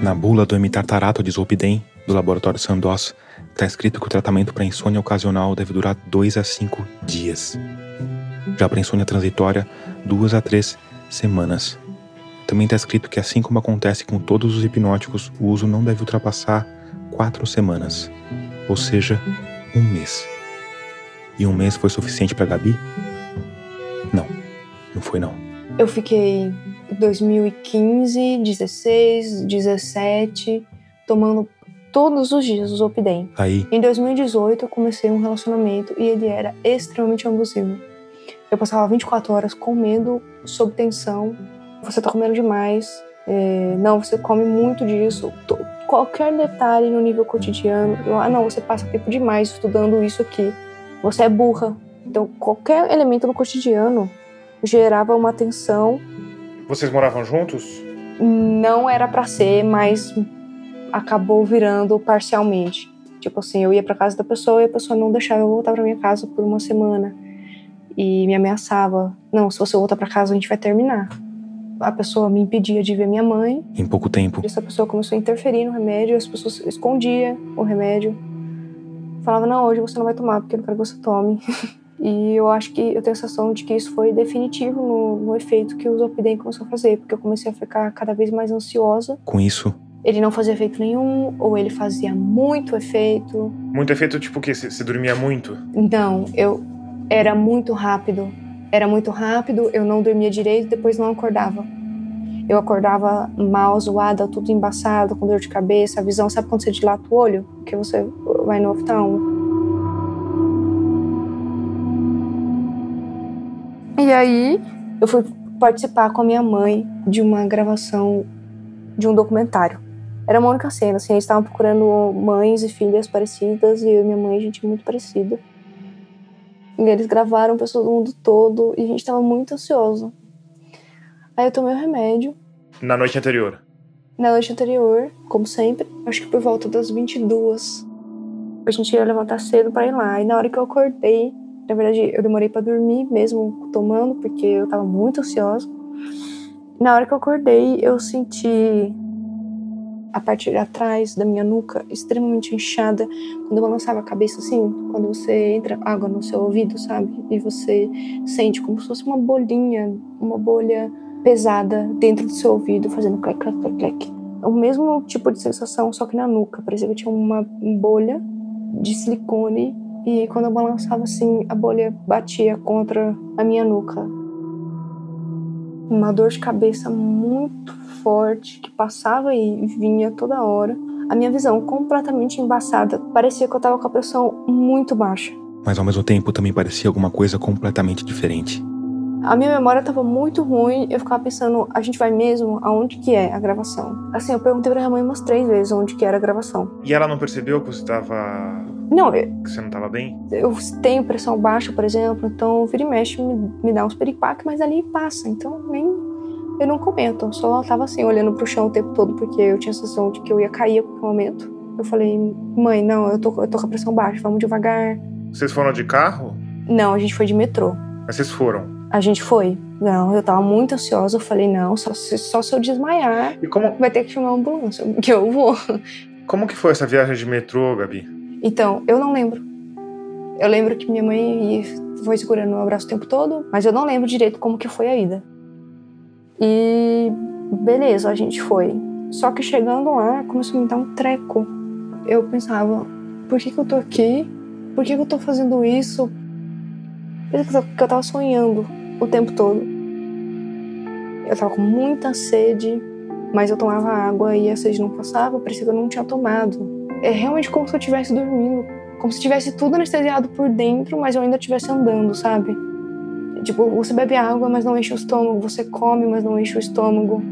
Na bula do emitartarato de Zolpidem, do laboratório Sandoz, está escrito que o tratamento para insônia ocasional deve durar 2 a 5 dias. Já para insônia transitória, duas a três semanas. Também está escrito que, assim como acontece com todos os hipnóticos, o uso não deve ultrapassar quatro semanas, ou seja, um mês. E um mês foi suficiente para Gabi? Não, não foi não. Eu fiquei 2015, 16, 17 tomando todos os dias o Zolpidem. Aí. Em 2018 eu comecei um relacionamento e ele era extremamente abusivo. Eu passava 24 horas comendo sob tensão. Você tá comendo demais. É, não, você come muito disso. Qualquer detalhe no nível cotidiano. Ah, não, você passa tempo demais estudando isso aqui. Você é burra. Então, qualquer elemento no cotidiano gerava uma tensão. Vocês moravam juntos? Não era para ser, mas acabou virando parcialmente. Tipo assim, eu ia para casa da pessoa e a pessoa não deixava eu voltar para minha casa por uma semana e me ameaçava: não, se você voltar para casa a gente vai terminar. A pessoa me impedia de ver minha mãe. Em pouco tempo. Essa pessoa começou a interferir no remédio, as pessoas escondiam o remédio. Falava: não, hoje você não vai tomar porque eu não quero que você tome. e eu acho que eu tenho a sensação de que isso foi definitivo no, no efeito que o Zolpidem começou a fazer, porque eu comecei a ficar cada vez mais ansiosa. Com isso, ele não fazia efeito nenhum, ou ele fazia muito efeito. Muito efeito, tipo o quê? Você dormia muito? Não, eu era muito rápido. Era muito rápido, eu não dormia direito, depois não acordava. Eu acordava mal, zoada, tudo embaçado, com dor de cabeça, a visão, sabe quando você dilata o olho? Que você vai no oftalmo. E aí, eu fui participar com a minha mãe de uma gravação de um documentário. Era uma única cena, assim, eles estavam procurando mães e filhas parecidas, e eu e minha mãe, a gente muito parecida. E eles gravaram pessoas do mundo todo, e a gente tava muito ansioso. Aí eu tomei o remédio. Na noite anterior? Na noite anterior, como sempre, acho que por volta das 22. A gente ia levantar cedo para ir lá. E na hora que eu acordei, na verdade, eu demorei para dormir mesmo tomando, porque eu tava muito ansiosa. Na hora que eu acordei, eu senti a parte de atrás da minha nuca extremamente inchada. Quando eu balançava a cabeça assim, quando você entra água no seu ouvido, sabe? E você sente como se fosse uma bolinha, uma bolha pesada dentro do seu ouvido, fazendo clec, clec, clec, clec. O mesmo tipo de sensação, só que na nuca. Parecia que tinha uma bolha de silicone e quando eu balançava assim, a bolha batia contra a minha nuca. Uma dor de cabeça muito forte que passava e vinha toda hora. A minha visão completamente embaçada. Parecia que eu tava com a pressão muito baixa. Mas ao mesmo tempo também parecia alguma coisa completamente diferente. A minha memória tava muito ruim, eu ficava pensando, a gente vai mesmo? Aonde que é a gravação? Assim, eu perguntei pra minha mãe umas três vezes onde que era a gravação. E ela não percebeu que você tava Não, eu, Que você não tava bem? eu tenho pressão baixa, por exemplo, então vira e mexe me, me dá uns peripaques, mas ali passa, então nem eu não comento, só tava assim, olhando pro chão o tempo todo, porque eu tinha a sensação de que eu ia cair a qualquer momento. Eu falei, mãe, não, eu tô, eu tô com a pressão baixa, vamos devagar. Vocês foram de carro? Não, a gente foi de metrô. Mas vocês foram. A gente foi. Não, eu tava muito ansiosa, eu falei, não, só se, só se eu desmaiar, E como, vai ter que chamar uma ambulância, que eu vou. como que foi essa viagem de metrô, Gabi? Então, eu não lembro. Eu lembro que minha mãe foi segurando meu abraço o tempo todo, mas eu não lembro direito como que foi a ida. E beleza, a gente foi. Só que chegando lá, começou a me dar um treco. Eu pensava, por que, que eu tô aqui? Por que, que eu tô fazendo isso? Que eu tava sonhando o tempo todo. Eu tava com muita sede, mas eu tomava água e a sede não passava, parecia que eu não tinha tomado. É realmente como se eu estivesse dormindo. Como se tivesse tudo anestesiado por dentro, mas eu ainda estivesse andando, sabe? Tipo, você bebe água, mas não enche o estômago. Você come, mas não enche o estômago.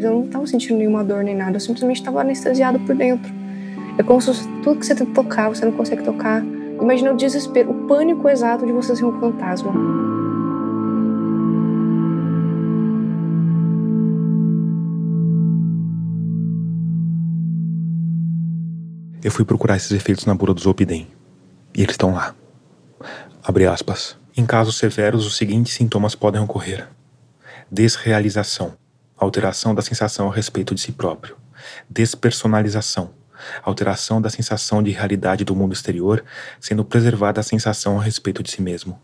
Eu não tava sentindo nenhuma dor nem nada. Eu simplesmente tava anestesiado por dentro. É como se tudo que você tenta tocar, você não consegue tocar. Imagina o desespero, o pânico exato de você ser um fantasma. Eu fui procurar esses efeitos na bula do Zolpidem. E eles estão lá. Abre aspas. Em casos severos, os seguintes sintomas podem ocorrer: desrealização, alteração da sensação a respeito de si próprio, despersonalização, alteração da sensação de realidade do mundo exterior, sendo preservada a sensação a respeito de si mesmo.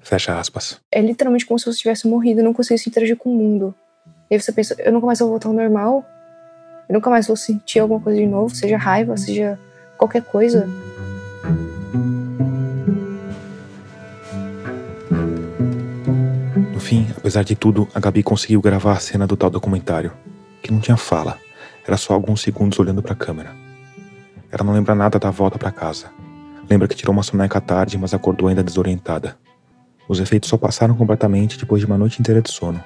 Fecha aspas. É literalmente como se você tivesse morrido e não conseguisse interagir com o mundo. E aí você pensa, eu nunca mais vou voltar ao normal. Eu nunca mais vou sentir alguma coisa de novo, seja raiva, seja qualquer coisa. Fim, apesar de tudo, a Gabi conseguiu gravar a cena do tal documentário, que não tinha fala, era só alguns segundos olhando para a câmera. Ela não lembra nada da volta para casa. Lembra que tirou uma soneca à tarde, mas acordou ainda desorientada. Os efeitos só passaram completamente depois de uma noite inteira de sono.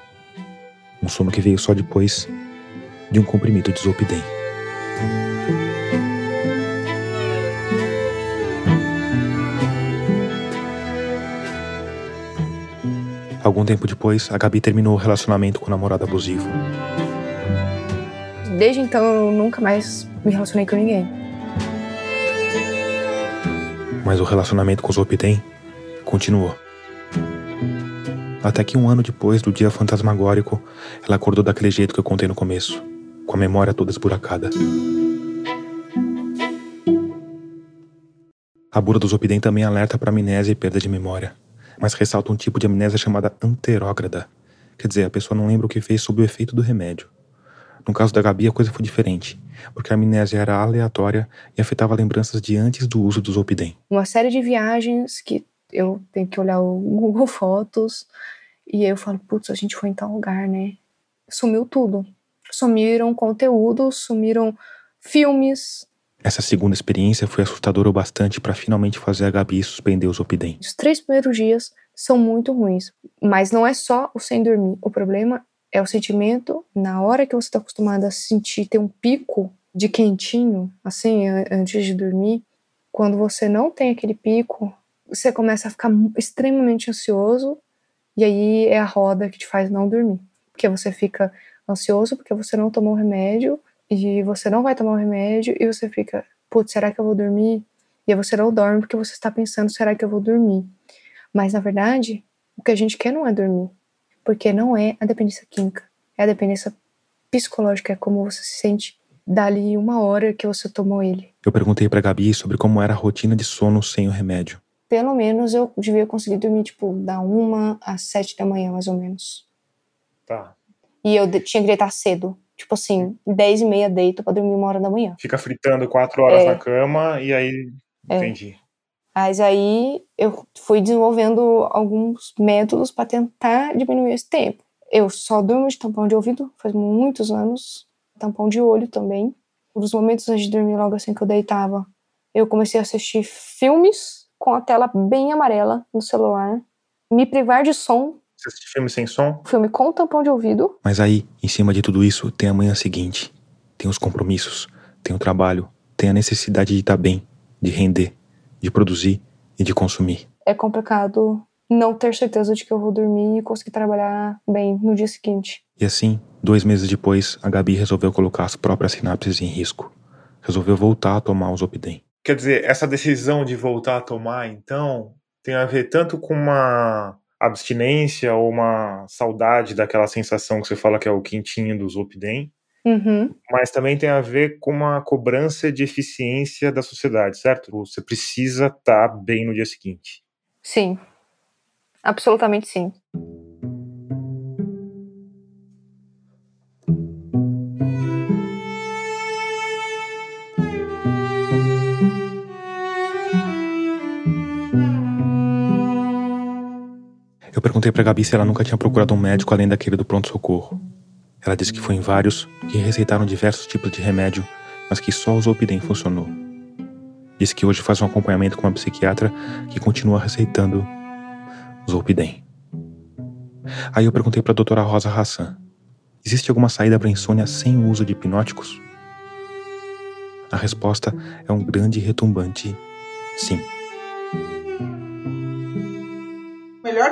Um sono que veio só depois de um comprimido de Zolpidem. Algum tempo depois, a Gabi terminou o relacionamento com o namorado abusivo. Desde então eu nunca mais me relacionei com ninguém. Mas o relacionamento com o Zolpidem continuou. Até que um ano depois do dia fantasmagórico, ela acordou daquele jeito que eu contei no começo, com a memória toda esburacada. A bula do Zolpidem também alerta para amnésia e perda de memória, mas ressalta um tipo de amnésia chamada anterógrada. Quer dizer, a pessoa não lembra o que fez sob o efeito do remédio. No caso da Gabi, a coisa foi diferente, porque a amnésia era aleatória e afetava lembranças de antes do uso do Zolpidem. Uma série de viagens que eu tenho que olhar o Google Fotos e aí eu falo, putz, a gente foi em tal lugar, né? Sumiu tudo. Sumiram conteúdos, sumiram filmes. Essa segunda experiência foi assustadora o bastante para finalmente fazer a Gabi suspender o Zolpidem. Os três primeiros dias são muito ruins, mas não é só o sem dormir. O problema é o sentimento na hora que você está acostumado a sentir ter um pico de quentinho, assim, antes de dormir. Quando você não tem aquele pico, você começa a ficar extremamente ansioso e aí é a roda que te faz não dormir. Porque você fica ansioso porque você não tomou o remédio e você não vai tomar o remédio e você fica, putz, será que eu vou dormir? E aí você não dorme porque você está pensando, será que eu vou dormir? Mas na verdade, o que a gente quer não é dormir, porque não é a dependência química, é a dependência psicológica, é como você se sente dali uma hora que você tomou ele. Eu perguntei pra Gabi sobre como era a rotina de sono sem o remédio. Pelo menos eu devia conseguir dormir, tipo, da uma às sete da manhã, mais ou menos. Tá. E eu tinha que deitar cedo. Tipo assim, dez e meia deito pra dormir uma hora da manhã. Fica fritando quatro horas É. na cama e aí. É. Entendi. Mas aí eu fui desenvolvendo alguns métodos para tentar diminuir esse tempo. Eu só durmo de tampão de ouvido faz muitos anos, tampão de olho também. Nos momentos antes de dormir, logo assim que eu deitava, eu comecei a assistir filmes com a tela bem amarela no celular, me privar de som, Você assiste filme sem som? filme com tampão de ouvido. Mas aí, em cima de tudo isso, tem a manhã seguinte. Tem os compromissos, tem o trabalho, tem a necessidade de estar bem, de render, de produzir e de consumir. É complicado não ter certeza de que eu vou dormir e conseguir trabalhar bem no dia seguinte. E assim, dois meses depois, a Gabi resolveu colocar as próprias sinapses em risco. Resolveu voltar a tomar o Zopidem. Quer dizer, essa decisão de voltar a tomar, então, tem a ver tanto com uma abstinência ou uma saudade daquela sensação que você fala que é o quentinho do Zopidem, Uhum. mas também tem a ver com uma cobrança de eficiência da sociedade, certo? Você precisa estar bem no dia seguinte. Sim. Absolutamente sim. Perguntei pra Gabi se ela nunca tinha procurado um médico além daquele do pronto-socorro. Ela disse que foi em vários, que receitaram diversos tipos de remédio, mas que só o Zolpidem funcionou. Disse que hoje faz um acompanhamento com uma psiquiatra que continua receitando Zolpidem. Aí eu perguntei pra doutora Rosa Hassan: existe alguma saída para insônia sem o uso de hipnóticos? A resposta é um grande e retumbante sim.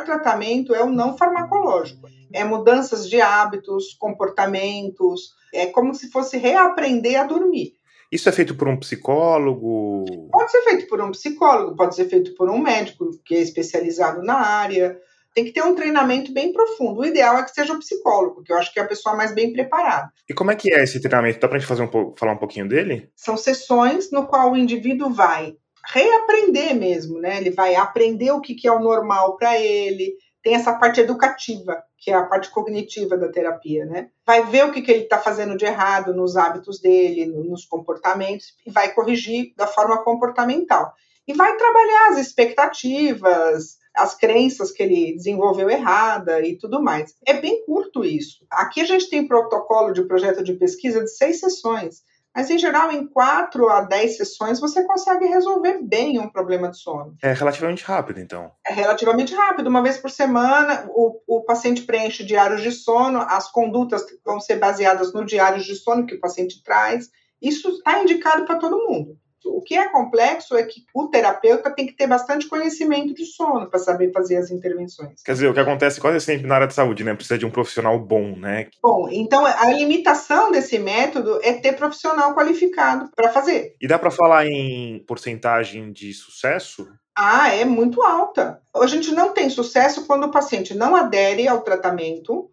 Melhor tratamento é o não farmacológico. É mudanças de hábitos, comportamentos. É como se fosse reaprender a dormir. Isso é feito por um psicólogo? Pode ser feito por um psicólogo, pode ser feito por um médico que é especializado na área. Tem que ter um treinamento bem profundo. O ideal é que seja o psicólogo, que eu acho que é a pessoa mais bem preparada. E como é que é esse treinamento? Dá pra gente fazer um falar um pouquinho dele? São sessões no qual o indivíduo vai reaprender mesmo, né? Ele vai aprender o que que é o normal para ele. Tem essa parte educativa, que é a parte cognitiva da terapia, né? Vai ver o que, que ele está fazendo de errado nos hábitos dele, no- nos comportamentos, e vai corrigir da forma comportamental. E vai trabalhar as expectativas, as crenças que ele desenvolveu errada e tudo mais. É bem curto isso. Aqui a gente tem protocolo de projeto de pesquisa de seis sessões. Mas, em geral, em quatro a dez sessões, você consegue resolver bem um problema de sono. É relativamente rápido, então. É relativamente rápido, uma vez por semana, o, o paciente preenche diários de sono, as condutas vão ser baseadas no diário de sono que o paciente traz. Isso está indicado para todo mundo. O que é complexo é que o terapeuta tem que ter bastante conhecimento de sono para saber fazer as intervenções. Quer dizer, o que acontece quase sempre na área de saúde, né? Precisa de um profissional bom, né? Bom, então a limitação desse método é ter profissional qualificado para fazer. E dá pra falar em porcentagem de sucesso? Ah, é muito alta. A gente não tem sucesso quando o paciente não adere ao tratamento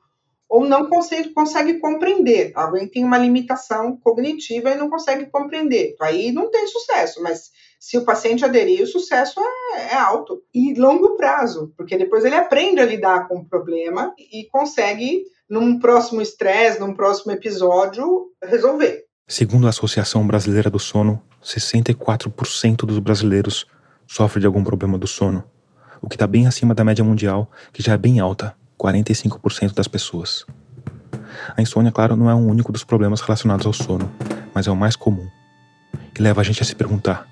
ou não consegue, consegue compreender. Alguém tem uma limitação cognitiva e não consegue compreender. Aí não tem sucesso, mas se o paciente aderir, o sucesso é, é alto. E longo prazo, porque depois ele aprende a lidar com o problema e consegue, num próximo estresse, num próximo episódio, resolver. Segundo a Associação Brasileira do Sono, 64% dos brasileiros sofrem de algum problema do sono, o que está bem acima da média mundial, que já é bem alta, 45% das pessoas. A insônia, claro, não é um único dos problemas relacionados ao sono, mas é o mais comum, que leva a gente a se perguntar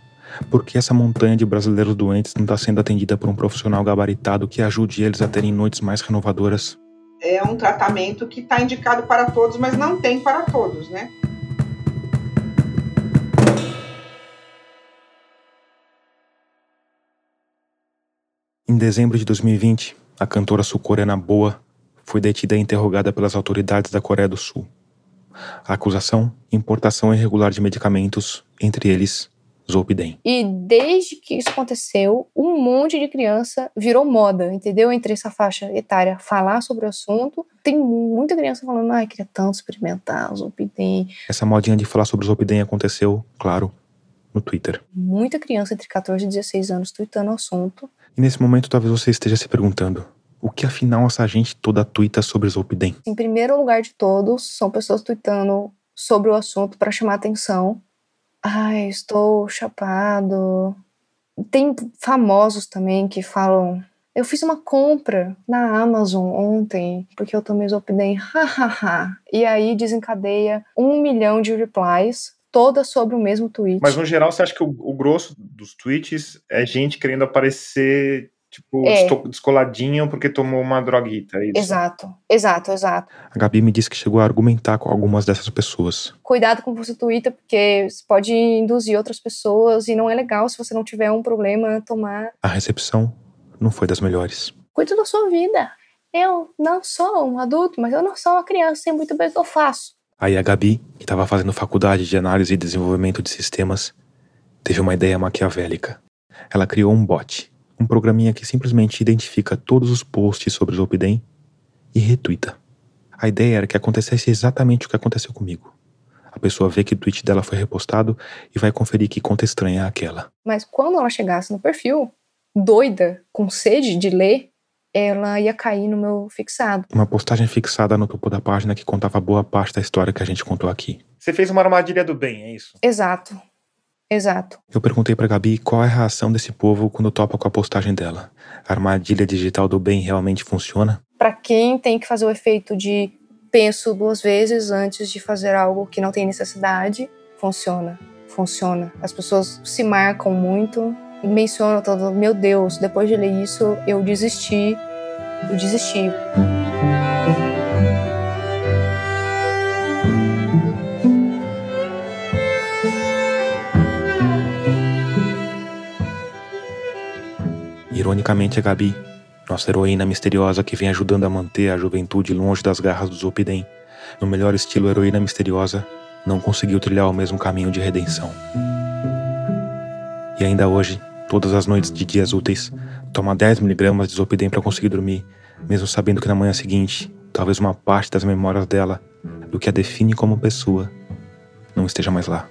por que essa montanha de brasileiros doentes não está sendo atendida por um profissional gabaritado que ajude eles a terem noites mais renovadoras. É um tratamento que está indicado para todos, mas não tem para todos, né? Em dezembro de 2020, a cantora sul-coreana Boa foi detida e interrogada pelas autoridades da Coreia do Sul. A acusação: importação irregular de medicamentos, entre eles Zolpidem. E desde que isso aconteceu, um monte de criança virou moda, entendeu? Entre essa faixa etária, falar sobre o assunto. Tem muita criança falando, ai, queria tanto experimentar Zolpidem. Essa modinha de falar sobre Zolpidem aconteceu, claro, no Twitter. Muita criança entre 14 e 16 anos tweetando o assunto. E nesse momento talvez você esteja se perguntando: o que afinal essa gente toda tuita sobre Zolpidem? Em primeiro lugar de todos, são pessoas tweetando sobre o assunto para chamar atenção. Ai, estou chapado. Tem famosos também que falam. Eu fiz uma compra na Amazon ontem porque eu tomei Zolpidem, hahaha. e aí desencadeia um milhão de replies, todas sobre o mesmo tweet. Mas no geral, você acha que o, o grosso dos tweets é gente querendo aparecer, tipo, É. descoladinho porque tomou uma droguita, é isso? Exato, exato, exato. A Gabi me disse que chegou a argumentar com algumas dessas pessoas. Cuidado com prostituta, porque isso pode induzir outras pessoas e não é legal se você não tiver um problema tomar. A recepção não foi das melhores. Cuide da sua vida. Eu não sou um adulto, mas eu não sou uma criança, sei muito bem o que eu faço. Aí a Gabi, que estava fazendo faculdade de análise e desenvolvimento de sistemas, teve uma ideia maquiavélica. Ela criou um bot, um programinha que simplesmente identifica todos os posts sobre os Opidem e retuita. A ideia era que acontecesse exatamente o que aconteceu comigo. A pessoa vê que o tweet dela foi repostado e vai conferir que conta estranha é aquela. Mas quando ela chegasse no perfil, doida, com sede de ler, ela ia cair no meu fixado. Uma postagem fixada no topo da página que contava boa parte da história que a gente contou aqui. Você fez uma armadilha do bem, é isso? Exato. Exato. Eu perguntei pra Gabi qual é a reação desse povo quando topa com a postagem dela. A armadilha digital do bem realmente funciona? Para quem tem que fazer o efeito de penso duas vezes antes de fazer algo que não tem necessidade, funciona. Funciona. As pessoas se marcam muito mencionam todo, meu Deus, depois de ler isso, eu desisti. Eu desisti. Ironicamente, a Gabi, nossa heroína misteriosa que vem ajudando a manter a juventude longe das garras dos Opidem, no melhor estilo heroína misteriosa, não conseguiu trilhar o mesmo caminho de redenção. E ainda hoje, todas as noites de dias úteis, toma 10mg de Zopidem para conseguir dormir, mesmo sabendo que na manhã seguinte, talvez uma parte das memórias dela, do que a define como pessoa, não esteja mais lá.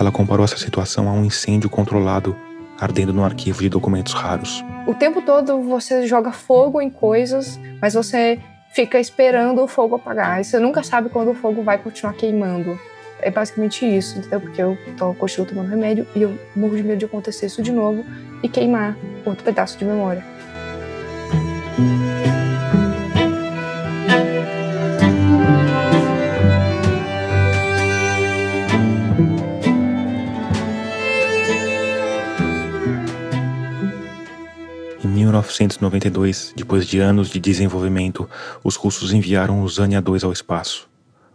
Ela comparou essa situação a um incêndio controlado ardendo num arquivo de documentos raros. O tempo todo você joga fogo em coisas, mas você fica esperando o fogo apagar. E você nunca sabe quando o fogo vai continuar queimando. É basicamente isso, entendeu? Porque eu tô, continuo tomando remédio e eu morro de medo de acontecer isso de novo e queimar outro pedaço de memória. 1992, depois de anos de desenvolvimento, os russos enviaram o Zania 2 ao espaço,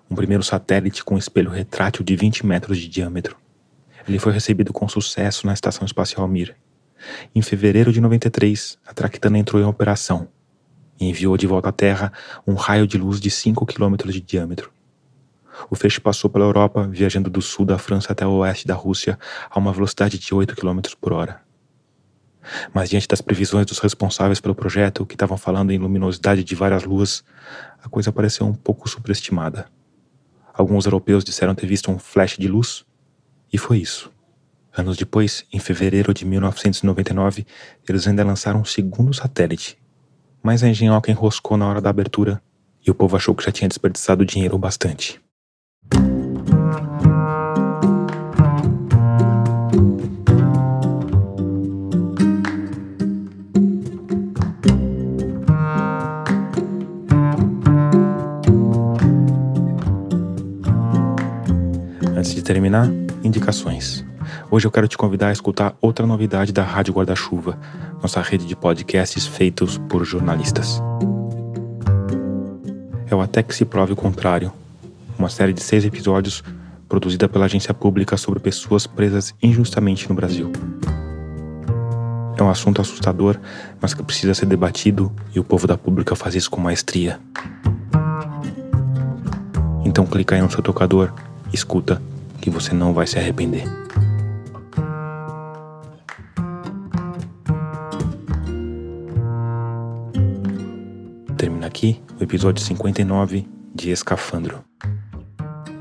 um primeiro satélite com espelho retrátil de 20 metros de diâmetro. Ele foi recebido com sucesso na Estação Espacial Mir. Em fevereiro de 93, a Traquitana entrou em operação e enviou de volta à Terra um raio de luz de 5 quilômetros de diâmetro. O feixe passou pela Europa, viajando do sul da França até o oeste da Rússia a uma velocidade de 8 km por hora. Mas diante das previsões dos responsáveis pelo projeto, que estavam falando em luminosidade de várias luas, a coisa pareceu um pouco superestimada. Alguns europeus disseram ter visto um flash de luz, e foi isso. Anos depois, em fevereiro de 1999, eles ainda lançaram um segundo satélite. Mas a engenhoca enroscou na hora da abertura e o povo achou que já tinha desperdiçado dinheiro bastante. Terminar, indicações. Hoje eu quero te convidar a escutar outra novidade da Rádio Guarda-Chuva, nossa rede de podcasts feitos por jornalistas. É o Até que se prove o contrário, uma série de seis episódios produzida pela agência pública sobre pessoas presas injustamente no Brasil. É um assunto assustador, mas que precisa ser debatido e o povo da pública faz isso com maestria. Então clica aí no seu tocador, escuta, que você não vai se arrepender. Termina aqui o episódio 59 de Escafandro.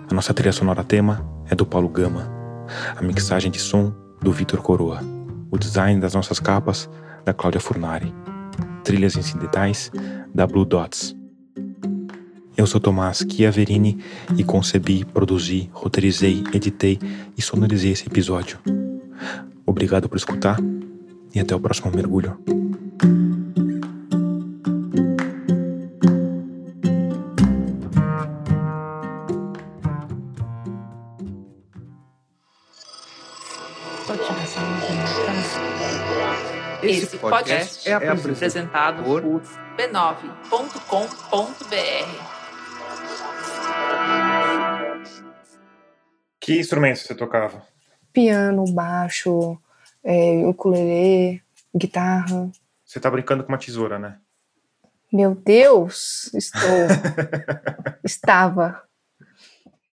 A nossa trilha sonora tema é do Paulo Gama, a mixagem de som do Vitor Coroa, o design das nossas capas da Cláudia Furnari, trilhas incidentais da Blue Dots. Eu sou Tomás Chiaverini e concebi, produzi, roteirizei, editei e sonorizei esse episódio. Obrigado por escutar e até o próximo mergulho. Esse podcast é apresentado por b9.com.br. Que instrumentos você tocava? Piano, baixo, é, ukulele, guitarra. Você tá brincando com uma tesoura, né? Meu Deus, estou. Estava.